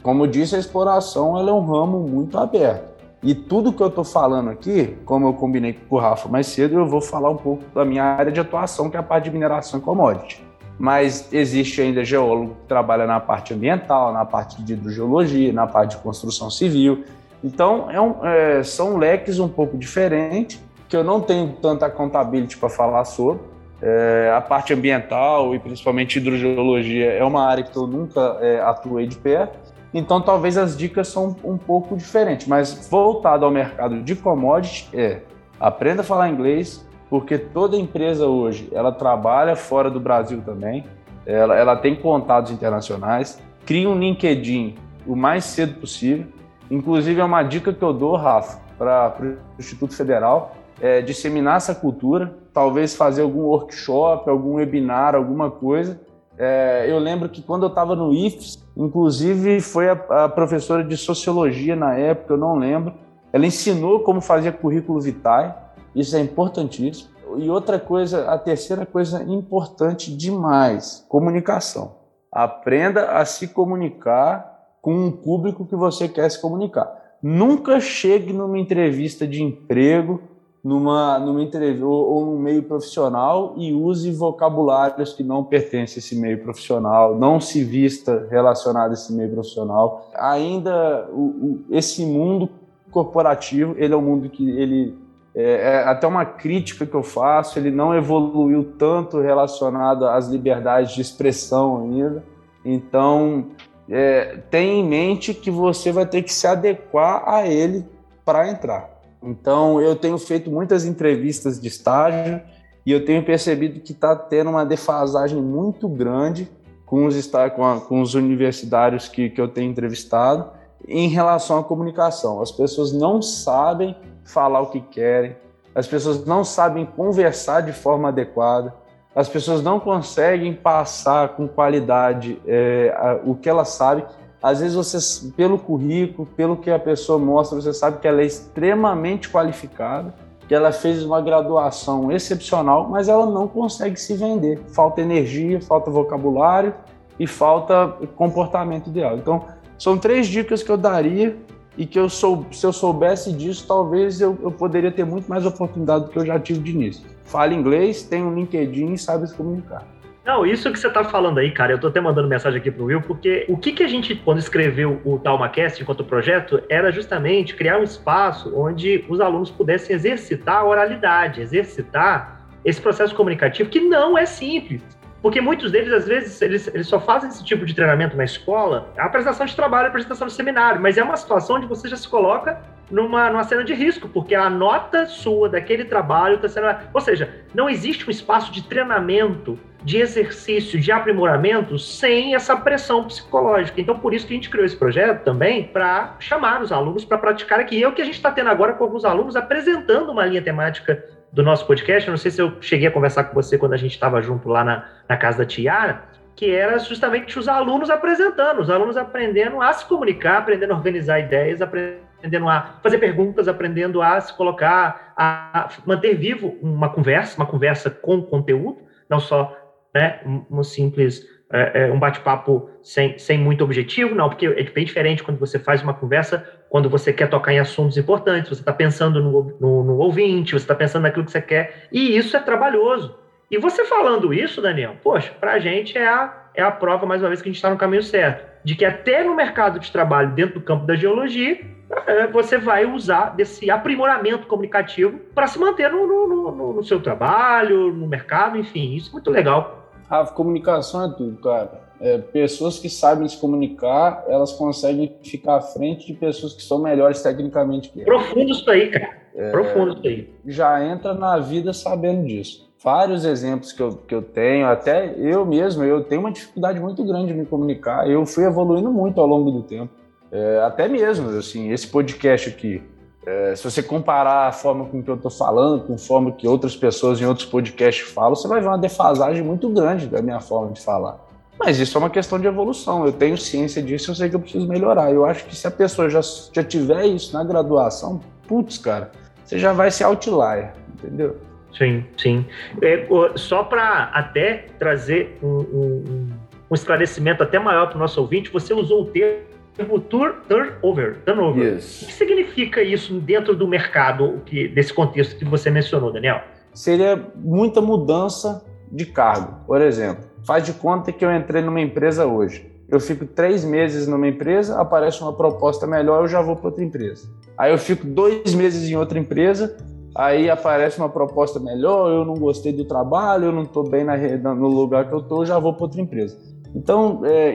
A: como eu disse, a exploração é um ramo muito aberto. E tudo que eu estou falando aqui, como eu combinei com o Rafa mais cedo, eu vou falar um pouco da minha área de atuação, que é a parte de mineração e commodity mas existe ainda geólogo que trabalha na parte ambiental, na parte de hidrogeologia, na parte de construção civil. Então, é um, é, são leques um pouco diferentes, que eu não tenho tanta accountability para falar sobre. É, a parte ambiental e principalmente hidrogeologia é uma área que eu nunca é, atuei de perto, então talvez as dicas são um pouco diferentes, mas voltado ao mercado de commodity é aprenda a falar inglês, porque toda empresa hoje ela trabalha fora do Brasil também, ela, ela tem contatos internacionais, cria um LinkedIn o mais cedo possível. Inclusive é uma dica que eu dou, Rafa, para o Instituto Federal, é disseminar essa cultura, talvez fazer algum workshop, algum webinar, alguma coisa. É, eu lembro que quando eu estava no IFES, inclusive foi a, a professora de sociologia na época, eu não lembro, ela ensinou como fazer currículo vitae, isso é importantíssimo. E outra coisa, a terceira coisa importante demais: comunicação. Aprenda a se comunicar com um público que você quer se comunicar. Nunca chegue numa entrevista de emprego, numa, numa entrevista ou, ou no meio profissional e use vocabulários que não pertencem a esse meio profissional, não se vista relacionado a esse meio profissional. Ainda o, o, esse mundo corporativo, ele é um mundo que ele é, é, até uma crítica que eu faço, ele não evoluiu tanto relacionado às liberdades de expressão ainda. Então, é, tenha em mente que você vai ter que se adequar a ele para entrar. Então, eu tenho feito muitas entrevistas de estágio e eu tenho percebido que está tendo uma defasagem muito grande com os, com, a, com os universitários que, que eu tenho entrevistado em relação à comunicação. As pessoas não sabem falar o que querem, as pessoas não sabem conversar de forma adequada, as pessoas não conseguem passar com qualidade é, o que elas sabem. Às vezes, você, pelo currículo, pelo que a pessoa mostra, você sabe que ela é extremamente qualificada, que ela fez uma graduação excepcional, mas ela não consegue se vender. Falta energia, falta vocabulário e falta comportamento ideal. Então, são três dicas que eu daria e que eu sou, se eu soubesse disso, talvez eu, eu poderia ter muito mais oportunidade do que eu já tive de início. Fale inglês, tem um LinkedIn e sabe se comunicar.
G: Não, isso que você está falando aí, cara, eu estou até mandando mensagem aqui pro Will, porque o que, que a gente, quando escreveu o TalmaCast enquanto projeto, era justamente criar um espaço onde os alunos pudessem exercitar a oralidade, exercitar esse processo comunicativo que não é simples. Porque muitos deles, às vezes, eles, eles só fazem esse tipo de treinamento na escola, a apresentação de trabalho, a apresentação de seminário, mas é uma situação onde você já se coloca numa, numa cena de risco, porque a nota sua daquele trabalho está sendo. Ou seja, não existe um espaço de treinamento, de exercício, de aprimoramento sem essa pressão psicológica. Então, por isso que a gente criou esse projeto também, para chamar os alunos para praticar aqui. E é o que a gente está tendo agora com alguns alunos apresentando uma linha temática do nosso podcast, não sei se eu cheguei a conversar com você quando a gente estava junto lá na, na casa da Tiara, que era justamente os alunos apresentando, os alunos aprendendo a se comunicar, aprendendo a organizar ideias, aprendendo a fazer perguntas, aprendendo a se colocar, a manter vivo uma conversa, uma conversa com conteúdo, não só né, um simples é, é, um bate-papo sem, sem muito objetivo, não, porque é bem diferente quando você faz uma conversa, quando você quer tocar em assuntos importantes, você está pensando no, no, no, ouvinte, você está pensando naquilo que você quer, e isso é trabalhoso. E você falando isso, Daniel, poxa, para a gente é a, é a prova, mais uma vez, que a gente está no caminho certo, de que até no mercado de trabalho, dentro do campo da geologia, é, você vai usar desse aprimoramento comunicativo para se manter no, no, no seu trabalho, no mercado, enfim, isso é muito legal
A: a comunicação é tudo, cara. É, pessoas que sabem se comunicar, elas conseguem ficar à frente de pessoas que são melhores tecnicamente que
G: elas. Profundo isso aí, cara. É, Profundo isso aí.
A: Já entra na vida sabendo disso. Vários exemplos que eu, que eu tenho, até eu mesmo, eu tenho uma dificuldade muito grande de me comunicar. Eu fui evoluindo muito ao longo do tempo. É, até mesmo, assim, esse podcast aqui. É, se você comparar a forma com que eu estou falando com a forma que outras pessoas em outros podcasts falam, você vai ver uma defasagem muito grande da minha forma de falar. Mas isso é uma questão de evolução. Eu tenho ciência disso, eu sei que eu preciso melhorar. Eu acho que se a pessoa já, já tiver isso na graduação, putz, cara, você já vai ser outlier, entendeu?
G: Sim, sim. É, só para até trazer um, um, um esclarecimento até maior para o nosso ouvinte, você usou o termo turnover. turnover. Yes. O que significa isso dentro do mercado, que, desse contexto que você mencionou, Daniel?
A: Seria muita mudança de cargo. Por exemplo, faz de conta que eu entrei numa empresa hoje. Eu fico três meses numa empresa, aparece uma proposta melhor, eu já vou para outra empresa. Aí eu fico dois meses em outra empresa, aí aparece uma proposta melhor, eu não gostei do trabalho, eu não estou bem na, no lugar que eu estou, já vou para outra empresa. Então, é,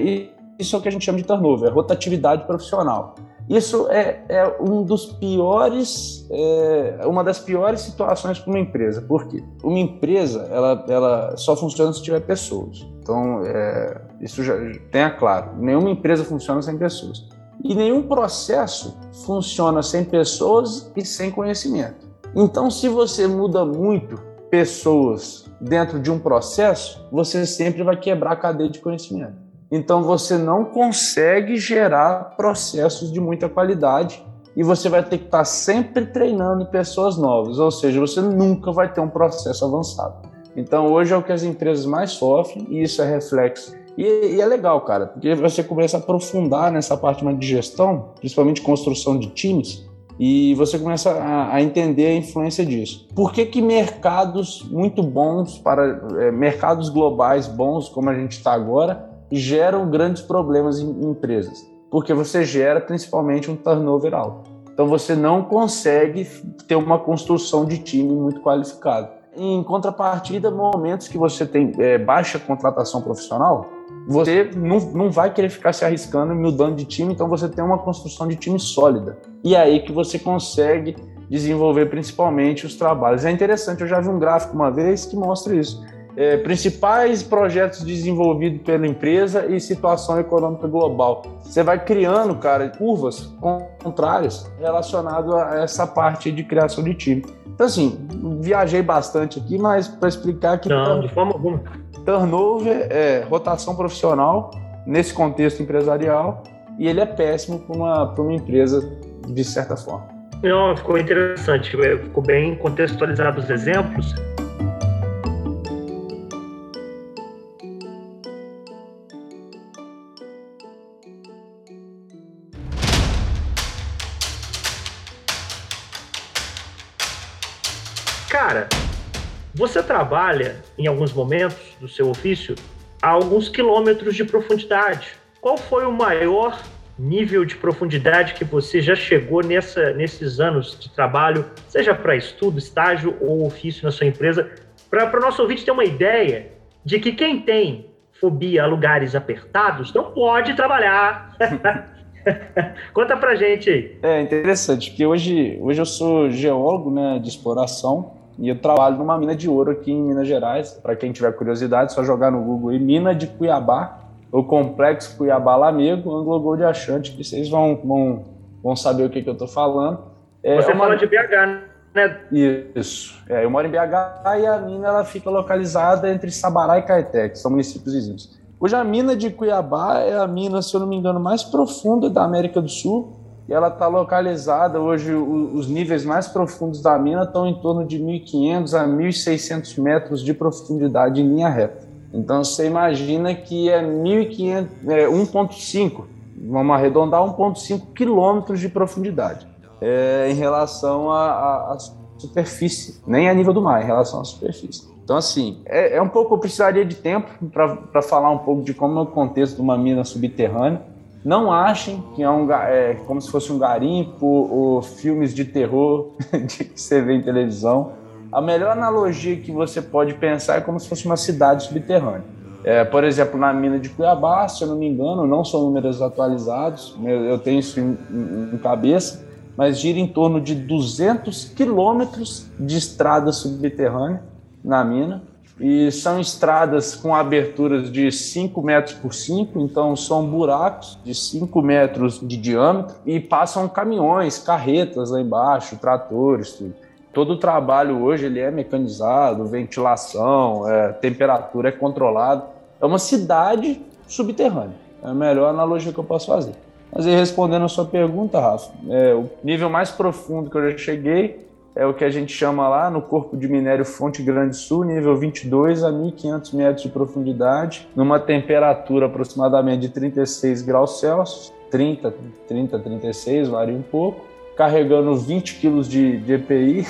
A: isso é o que a gente chama de turnover, é rotatividade profissional. Isso é, é um dos piores, é, uma das piores situações para uma empresa. Por quê? Uma empresa, ela, ela só funciona se tiver pessoas. Então, é, isso já tenha claro. Nenhuma empresa funciona sem pessoas. E nenhum processo funciona sem pessoas e sem conhecimento. Então, se você muda muito pessoas dentro de um processo, você sempre vai quebrar a cadeia de conhecimento. Então você não consegue gerar processos de muita qualidade e você vai ter que estar sempre treinando pessoas novas, ou seja, você nunca vai ter um processo avançado. Então hoje é o que as empresas mais sofrem e isso é reflexo. E, e é legal, cara, porque você começa a aprofundar nessa parte de gestão, principalmente construção de times, e você começa a, a, entender a influência disso. Por que, que mercados muito bons, para é, mercados globais bons, como a gente está agora, geram grandes problemas em empresas, porque você gera principalmente um turnover alto. Então você não consegue ter uma construção de time muito qualificado. Em contrapartida, momentos que você tem é, baixa contratação profissional, você não, não vai querer ficar se arriscando e mudando de time, então você tem uma construção de time sólida. E é aí que você consegue desenvolver principalmente os trabalhos. É interessante, eu já vi um gráfico uma vez que mostra isso. É, principais projetos desenvolvidos pela empresa e situação econômica global. Você vai criando, cara, curvas contrárias relacionadas a essa parte de criação de time. Então, assim, viajei bastante aqui, mas para explicar que.
G: Não, de forma alguma.
A: Turnover é rotação profissional nesse contexto empresarial e ele é péssimo para uma, uma empresa, de certa forma.
G: Não, ficou interessante, ficou bem contextualizado os exemplos. Você trabalha em alguns momentos do seu ofício a alguns quilômetros de profundidade. Qual foi o maior nível de profundidade que você já chegou nessa, nesses anos de trabalho, seja para estudo, estágio ou ofício na sua empresa, para o nosso ouvinte ter uma ideia de que quem tem fobia a lugares apertados não pode trabalhar. [laughs] Conta pra gente aí.
A: É interessante, porque hoje, hoje eu sou geólogo né, de exploração e eu trabalho numa mina de ouro aqui em Minas Gerais. Para quem tiver curiosidade, é só jogar no Google aí, Mina de Cuiabá o Complexo Cuiabá Lamego, Anglo Gold Achante, que vocês vão, vão, vão saber o que, que eu estou falando.
G: É Você uma... fala de BH, né?
A: Isso. É, eu moro em BH e a mina ela fica localizada entre Sabará e Caeté, que são municípios vizinhos. Hoje a mina de Cuiabá é a mina, se eu não me engano, mais profunda da América do Sul. E ela está localizada, hoje os níveis mais profundos da mina estão em torno de 1.500 a 1.600 metros de profundidade em linha reta. Então você imagina que é 1.500, é 1.5, vamos arredondar 1.5 quilômetros de profundidade é, em relação à superfície, nem a nível do mar, em relação à superfície. Então, assim, é, é um pouco, eu precisaria de tempo para falar um pouco de como é o contexto de uma mina subterrânea. Não achem que é, um, é como se fosse um garimpo ou filmes de terror [laughs] que você vê em televisão a melhor analogia que você pode pensar é como se fosse uma cidade subterrânea. É, por exemplo, na mina de Cuiabá, se eu não me engano, não são números atualizados, eu tenho isso em, em, em cabeça, mas gira em torno de 200 quilômetros de estrada subterrânea na mina. E são estradas com aberturas de 5 metros por 5, então são buracos de 5 metros de diâmetro e passam caminhões, carretas lá embaixo, tratores, tudo todo o trabalho hoje ele é mecanizado, ventilação, é, temperatura é controlada. É uma cidade subterrânea. É a melhor analogia que eu posso fazer. Mas aí, respondendo a sua pergunta, Rafa, é, o nível mais profundo que eu já cheguei é o que a gente chama lá no corpo de minério Fonte Grande Sul, nível 22 a 1.500 metros de profundidade, numa temperatura aproximadamente de 36 graus Celsius, 30, 30, 36, varia um pouco carregando 20 quilos de, de EPI,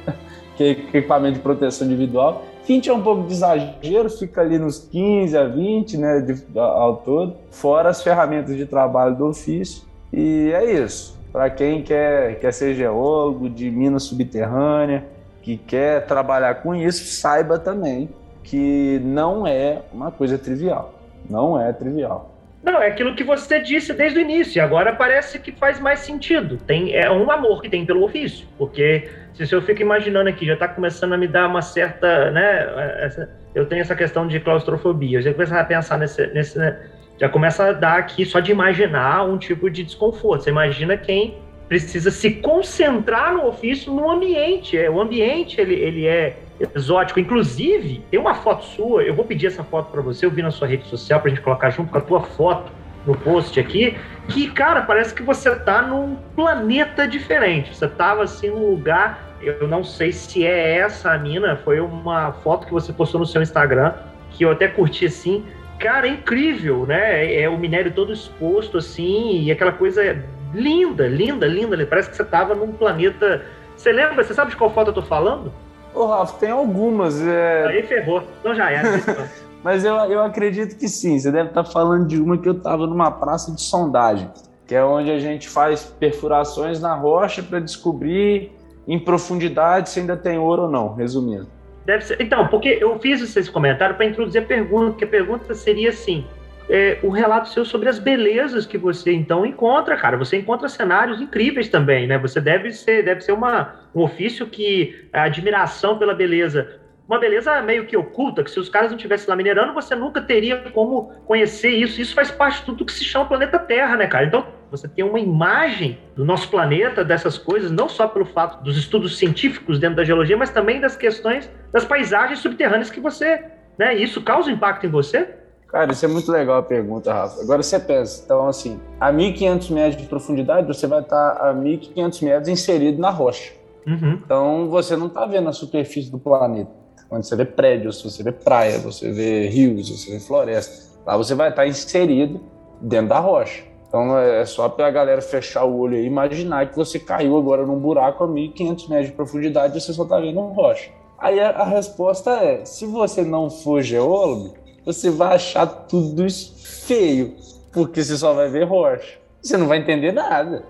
A: [laughs] que é equipamento de proteção individual. 20 é um pouco de exagero, fica ali nos 15 a 20 né, de, ao todo, fora as ferramentas de trabalho do ofício. E é isso. Para quem quer, quer ser geólogo de mina subterrânea, que quer trabalhar com isso, saiba também que não é uma coisa trivial. Não é trivial.
G: Não, é aquilo que você disse desde o início, agora parece que faz mais sentido. Tem, é um amor que tem pelo ofício, porque se eu fico imaginando aqui, já está começando a me dar uma certa, né, essa, eu tenho essa questão de claustrofobia, eu já começo a pensar nesse, nesse né, já começa a dar aqui só de imaginar um tipo de desconforto. Você imagina quem precisa se concentrar no ofício no ambiente, é, o ambiente ele, ele é exótico. Inclusive, tem uma foto sua, eu vou pedir essa foto para você, eu vi na sua rede social pra gente colocar junto com a tua foto no post aqui, que, cara, parece que você tá num planeta diferente. Você tava assim num lugar, eu não sei se é essa a mina, foi uma foto que você postou no seu Instagram, que eu até curti assim. Cara, é incrível, né? É, é o minério todo exposto assim, e aquela coisa linda, linda, linda. Parece que você tava num planeta. Você lembra? Você sabe de qual foto eu tô falando?
A: Ô, Rafa, tem algumas. É...
G: Aí ferrou. Então já era. [laughs]
A: Mas eu, eu acredito que sim. Você deve estar falando de uma que eu estava numa praça de sondagem. que é onde a gente faz perfurações na rocha para descobrir em profundidade se ainda tem ouro ou não, resumindo.
G: Deve ser. Então, porque eu fiz esse comentário para introduzir a pergunta, que a pergunta seria assim: é, o relato seu sobre as belezas que você então encontra, cara. Você encontra cenários incríveis também, né? Você deve ser, deve ser uma, um ofício que a admiração pela beleza uma beleza meio que oculta, que se os caras não estivessem lá minerando, você nunca teria como conhecer isso. Isso faz parte de tudo que se chama planeta Terra, né, cara? Então, você tem uma imagem do nosso planeta, dessas coisas, não só pelo fato dos estudos científicos dentro da geologia, mas também das questões das paisagens subterrâneas que você, né? Isso causa impacto em você?
A: Cara, isso é muito legal a pergunta, Rafa. Agora você pensa, então assim, a 1500 metros de profundidade, você vai estar a 1500 metros inserido na rocha. Uhum. Então você não está vendo a superfície do planeta onde você vê prédios, você vê praia, você vê rios, você vê floresta. Lá você vai estar inserido dentro da rocha. Então é só para a galera fechar o olho e imaginar que você caiu agora num buraco a 1.500 metros de profundidade e você só está vendo rocha. Aí a, a resposta é: se você não for geólogo, você vai achar tudo isso feio, porque você só vai ver rocha. Você não vai entender nada.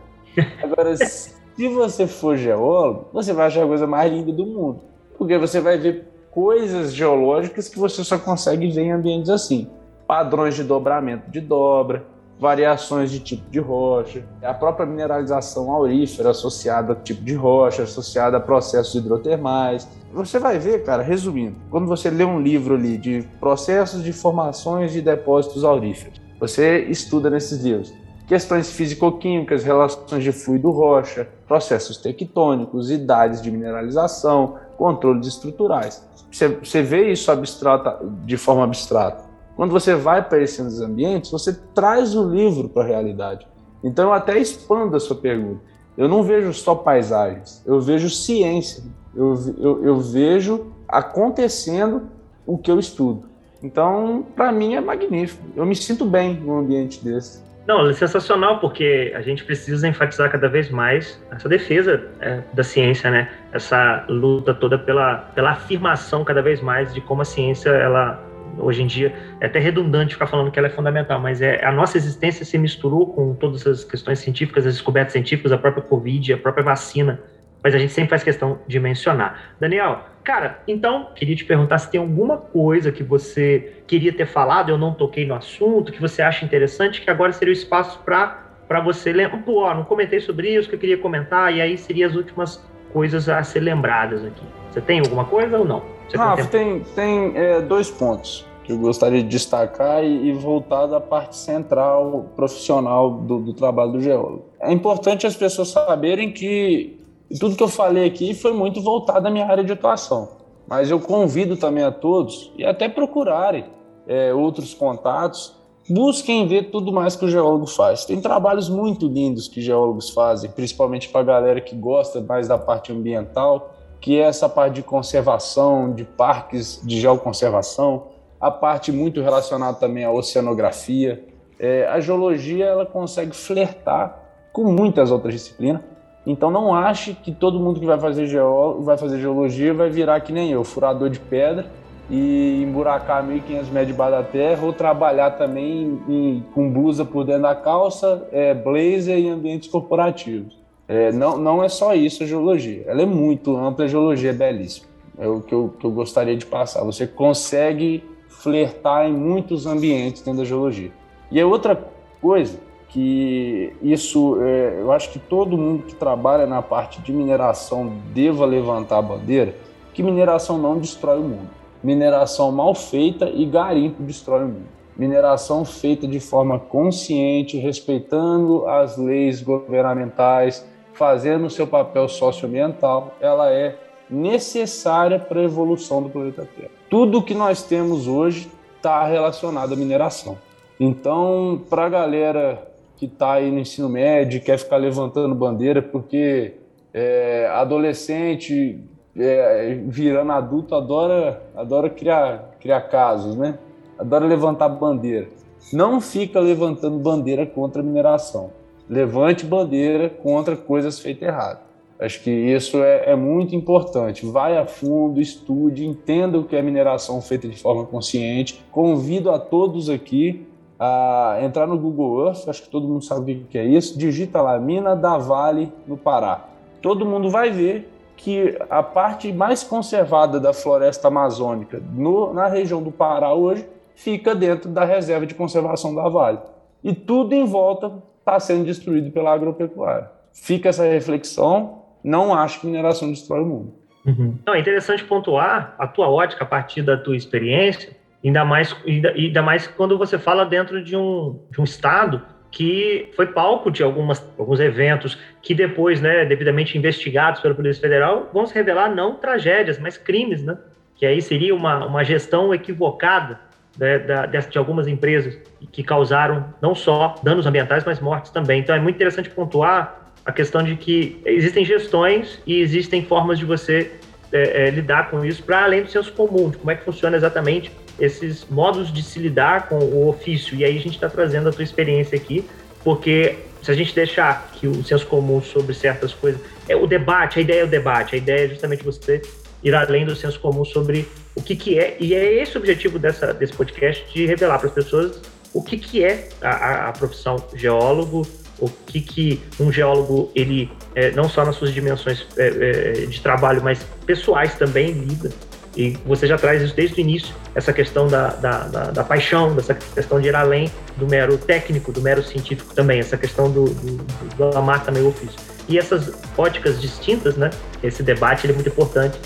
A: Agora, se você for geólogo, você vai achar a coisa mais linda do mundo, porque você vai ver coisas geológicas que você só consegue ver em ambientes assim. Padrões de dobramento de dobra, variações de tipo de rocha, a própria mineralização aurífera associada a tipo de rocha, associada a processos hidrotermais. Você vai ver, cara, resumindo, quando você lê um livro ali de processos de formações de depósitos auríferos, você estuda nesses livros questões físico-químicas, relações de fluido-rocha, processos tectônicos, idades de mineralização, controles estruturais. Você, você vê isso abstrata, de forma abstrata. Quando você vai para esses ambientes, você traz o livro para a realidade. Então, eu até expando a sua pergunta. Eu não vejo só paisagens, eu vejo ciência. Eu, eu, eu vejo acontecendo o que eu estudo. Então, para mim, é magnífico. Eu me sinto bem num ambiente desse.
G: Não, é sensacional, porque a gente precisa enfatizar cada vez mais essa defesa é, da ciência, né? Essa luta toda pela, pela afirmação cada vez mais de como a ciência, ela, hoje em dia, é até redundante ficar falando que ela é fundamental, mas é, a nossa existência se misturou com todas as questões científicas, as descobertas científicas, a própria Covid, a própria vacina, mas a gente sempre faz questão de mencionar. Daniel, Cara, então, queria te perguntar se tem alguma coisa que você queria ter falado, eu não toquei no assunto, que você acha interessante, que agora seria o espaço para você lembrar. Pô, ó, não comentei sobre isso que eu queria comentar, e aí seriam as últimas coisas a ser lembradas aqui. Você tem alguma coisa ou não?
A: Rafa, tem, tem é, dois pontos que eu gostaria de destacar e, e voltar da parte central profissional do, do trabalho do geólogo. É importante as pessoas saberem que tudo que eu falei aqui foi muito voltado à minha área de atuação. Mas eu convido também a todos e até procurarem é, outros contatos, busquem ver tudo mais que o geólogo faz. Tem trabalhos muito lindos que geólogos fazem, principalmente para a galera que gosta mais da parte ambiental, que é essa parte de conservação, de parques de geoconservação, a parte muito relacionada também à oceanografia. É, a geologia ela consegue flertar com muitas outras disciplinas então não ache que todo mundo que vai fazer, geó vai fazer geologia vai virar que nem eu, furador de pedra e emburacar 1.500 metros debaixo da terra ou trabalhar também em, com blusa por dentro da calça, é, blazer em ambientes corporativos. É, não, não é só isso a geologia, ela é muito ampla, a geologia é belíssima. É o que eu, que eu gostaria de passar. Você consegue flertar em muitos ambientes dentro da geologia. E a outra coisa que isso, é, eu acho que todo mundo que trabalha na parte de mineração deva levantar a bandeira que mineração não destrói o mundo. Mineração mal feita e garimpo destrói o mundo. Mineração feita de forma consciente, respeitando as leis governamentais, fazendo o seu papel socioambiental, ela é necessária para a evolução do planeta Terra. Tudo que nós temos hoje está relacionado à mineração. Então, para a galera que está aí no ensino médio quer ficar levantando bandeira porque é, adolescente é, virando adulto adora adora criar criar casos, né? Adora levantar bandeira. Não fica levantando bandeira contra a mineração. Levante bandeira contra coisas feitas errado. Acho que isso é, é, muito importante. Vai a fundo, estude, entenda o que é mineração feita de forma consciente. Convido a todos aqui a entrar no Google Earth, acho que todo mundo sabe o que é isso, digita lá Mina da Vale no Pará. Todo mundo vai ver que a parte mais conservada da floresta amazônica no, na região do Pará hoje fica dentro da reserva de conservação da Vale. E tudo em volta está sendo destruído pela agropecuária. Fica essa reflexão, não acho que mineração destrói o mundo.
G: Uhum. Não, é interessante pontuar a tua ótica a partir da tua experiência, ainda mais, ainda, ainda mais quando você fala dentro de um, de um estado que foi palco de algumas, alguns eventos que depois, né, devidamente investigados pela Polícia Federal, vão se revelar não tragédias, mas crimes, né? Que aí seria uma, uma gestão equivocada né, da, de algumas empresas que causaram não só danos ambientais, mas mortes também. Então é muito interessante pontuar a questão de que existem gestões e existem formas de você é, é, lidar com isso para além do senso comum, de como é que funciona exatamente esses modos de se lidar com o ofício. E aí a gente está trazendo a tua experiência aqui, porque se a gente deixar que o senso comum sobre certas coisas. É o debate, a ideia é o debate, a ideia é justamente você ir além do senso comum sobre o que, que é, e é esse o objetivo dessa, desse podcast, de revelar para as pessoas o que, que é a, a, profissão geólogo, o que, que um geólogo, ele, é, não só nas suas dimensões é, é, de trabalho, mas pessoais também lida. E você já traz isso desde o início, essa questão da, da, da, da paixão, dessa questão de ir além do mero técnico, do mero científico também, essa questão do, do, do amar também o ofício. E essas óticas distintas, né? Esse debate é muito importante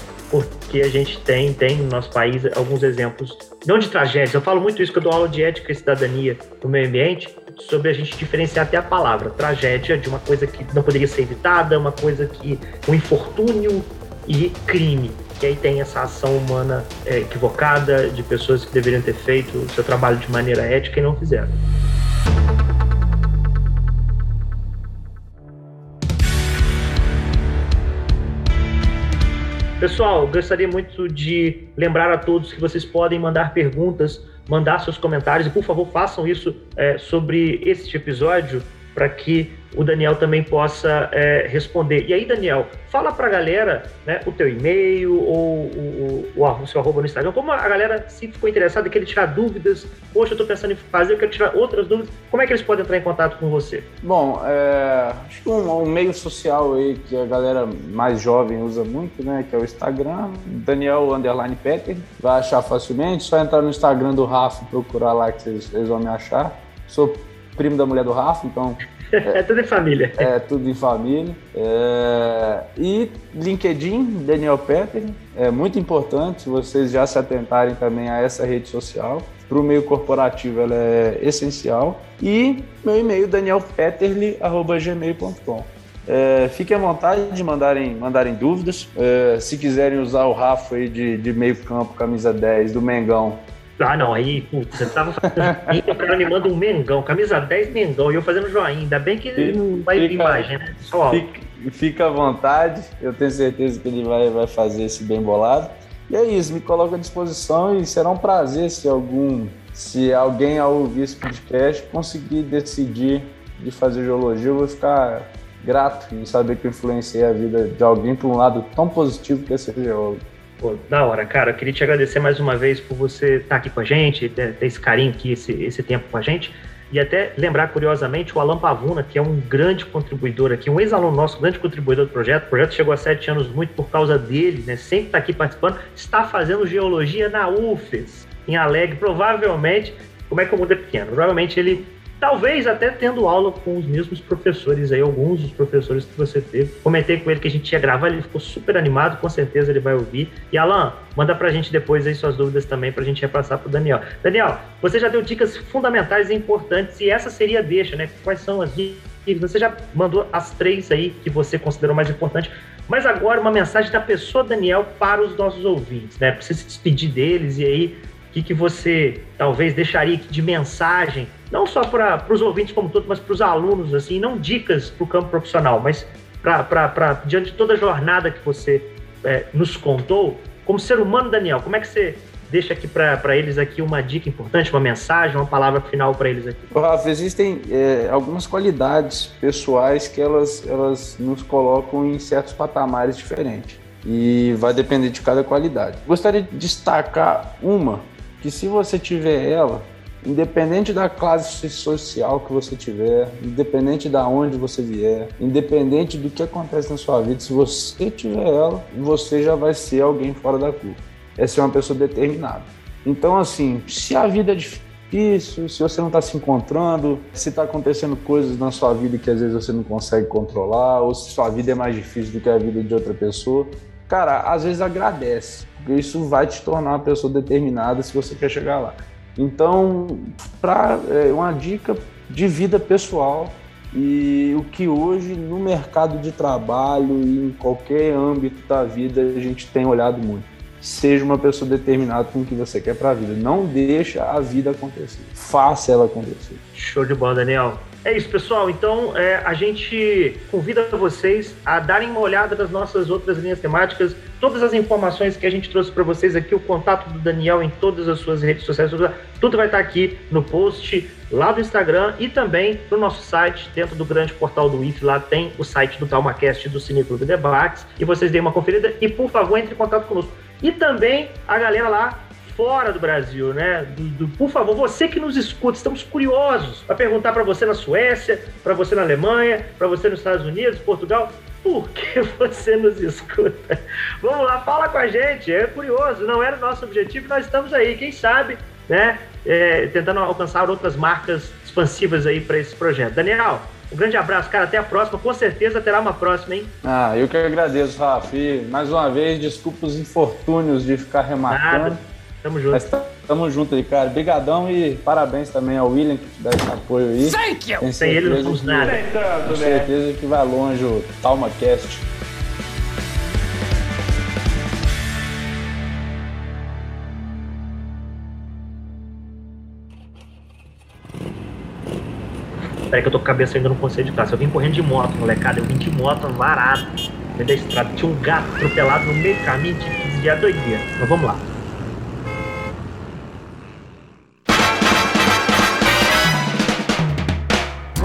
G: porque a gente tem, tem no nosso país alguns exemplos, não de tragédias, eu falo muito isso que eu dou aula de ética e cidadania no meio ambiente, sobre a gente diferenciar até a palavra tragédia de uma coisa que não poderia ser evitada, uma coisa que um infortúnio e crime. Que aí tem essa ação humana é, equivocada de pessoas que deveriam ter feito o seu trabalho de maneira ética e não fizeram. Pessoal, gostaria muito de lembrar a todos que vocês podem mandar perguntas, mandar seus comentários e, por favor, façam isso é, sobre este episódio para que o Daniel também possa é, responder. E aí, Daniel, fala para a galera né, o teu e-mail ou o, o, o, seu arroba no Instagram, como a galera se ficou interessada, quer tirar dúvidas, poxa, eu estou pensando em fazer, eu quero tirar outras dúvidas, como é que eles podem entrar em contato com você?
A: Bom, é, acho que um, um, meio social aí que a galera mais jovem usa muito, né, que é o Instagram, Daniel Underline Peter, vai achar facilmente, só entrar no Instagram do Rafa e procurar lá que vocês, vocês vão me achar. Sou primo da mulher do Rafa, então.
G: É, [laughs] é tudo em família.
A: É, tudo em família. É, e LinkedIn, Daniel Peter, é muito importante vocês já se atentarem também a essa rede social. Para o meio corporativo ela é essencial. E meu e-mail, danielpeterly.gmail.com. É, fiquem à vontade de mandarem, mandarem dúvidas. É, se quiserem usar o Rafa aí de, de meio campo, camisa 10 do Mengão,
G: ah, não, aí, putz, você tava fazendo. o cara animando um Mengão, camisa 10 Mengão, e eu fazendo joinha. Ainda bem que não vai fica, imagem, né? Só
A: fica, fica à vontade, eu tenho certeza que ele vai, vai fazer esse bem bolado. E é isso, me coloco à disposição e será um prazer se algum, se alguém ao ouvir esse podcast conseguir decidir de fazer geologia, eu vou ficar grato em saber que eu influenciei a vida de alguém para um lado tão positivo que é ser geólogo.
G: Pô, da hora, cara. Eu queria te agradecer mais uma vez por você estar aqui com a gente, ter, esse carinho aqui, esse, esse tempo com a gente. E até lembrar, curiosamente, o Alan Pavuna, que é um grande contribuidor aqui, um ex-aluno nosso, grande contribuidor do projeto. O projeto chegou a sete anos muito por causa dele, né? Sempre está aqui participando. Está fazendo geologia na UFES, em Alegre. Provavelmente, como é que o mundo é pequeno? Provavelmente ele Talvez até tendo aula com os mesmos professores aí, alguns dos professores que você teve. Comentei com ele que a gente ia gravar, ele ficou super animado, com certeza ele vai ouvir. E Alan, manda pra gente depois aí suas dúvidas também pra gente repassar pro Daniel. Daniel, você já deu dicas fundamentais e importantes e essa seria a deixa, né? Quais são as dicas? Você já mandou as três aí que você considerou mais importantes. Mas agora uma mensagem da pessoa Daniel para os nossos ouvintes, né? Precisa se despedir deles e aí que, que você talvez deixaria de mensagem não só para os ouvintes como todo, mas para os alunos, assim, não dicas para o campo profissional, mas para diante de toda a jornada que você é, nos contou, como ser humano, Daniel, como é que você deixa aqui para eles aqui uma dica importante, uma mensagem, uma palavra final para eles aqui?
A: Rafa, existem é, algumas qualidades pessoais que elas, elas nos colocam em certos patamares diferentes e vai depender de cada qualidade. Gostaria de destacar uma que se você tiver ela, Independente da classe social que você tiver, independente da onde você vier, independente do que acontece na sua vida, se você tiver ela, você já vai ser alguém fora da curva. É ser uma pessoa determinada. Então, assim, se a vida é difícil, se você não está se encontrando, se está acontecendo coisas na sua vida que às vezes você não consegue controlar, ou se sua vida é mais difícil do que a vida de outra pessoa, cara, às vezes agradece, porque isso vai te tornar uma pessoa determinada se você quer chegar lá. Então, para é, uma dica de vida pessoal e o que hoje no mercado de trabalho e em qualquer âmbito da vida a gente tem olhado muito seja uma pessoa determinada com o que você quer para a vida. Não deixa a vida acontecer. Faça ela acontecer.
G: Show de bola, Daniel. É isso, pessoal. Então, é, a gente convida vocês a darem uma olhada nas nossas outras linhas temáticas, todas as informações que a gente trouxe para vocês aqui, o contato do Daniel em todas as suas redes sociais, tudo vai estar aqui no post lá do Instagram e também no nosso site, dentro do grande portal do IF, lá tem o site do TalmaCast do Cineclube Debates, e vocês deem uma conferida e, por favor, entre em contato conosco. E também a galera lá fora do Brasil, né? Do, do, por favor, você que nos escuta, estamos curiosos para perguntar para você na Suécia, para você na Alemanha, para você nos Estados Unidos, Portugal, por que [laughs] você nos escuta? Vamos lá, fala com a gente, é curioso, não era o nosso objetivo, nós estamos aí, quem sabe, né? É, tentando alcançar outras marcas expansivas aí para esse projeto. Daniel, um grande abraço, cara. Até a próxima. Com certeza terá uma próxima, hein?
A: Ah, eu que agradeço, Rafi. Mais uma vez, desculpa os infortúnios de ficar remarcando. Nada.
G: Tamo junto. Mas
A: tamo junto aí, cara. Obrigadão e parabéns também ao William que te dá esse apoio aí.
G: Thank you! Sem ele não somos nada.
A: Com certeza que vai longe o TalmaCast.
G: Peraí que eu tô com a cabeça ainda no conselho de classe. Eu vim correndo de moto, molecada. Eu vim de moto varado no meio da estrada. Tinha um gato atropelado no meio do caminho, que desviar doideira. Mas vamos lá.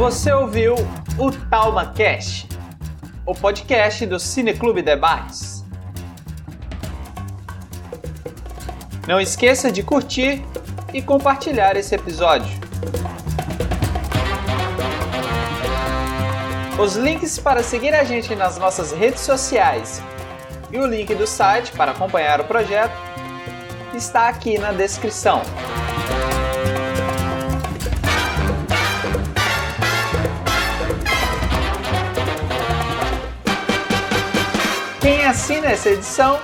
F: Você ouviu o Talma Cast, o podcast do Cineclube Debates. Não esqueça de curtir e compartilhar esse episódio. Os links para seguir a gente nas nossas redes sociais e o link do site para acompanhar o projeto está aqui na descrição. Quem assina essa edição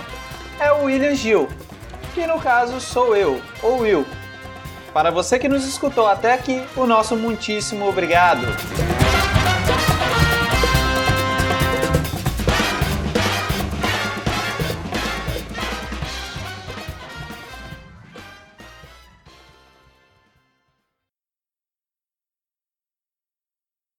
F: é o William Gil, que no caso sou eu, ou Will. Para você que nos escutou até aqui, o nosso muitíssimo obrigado.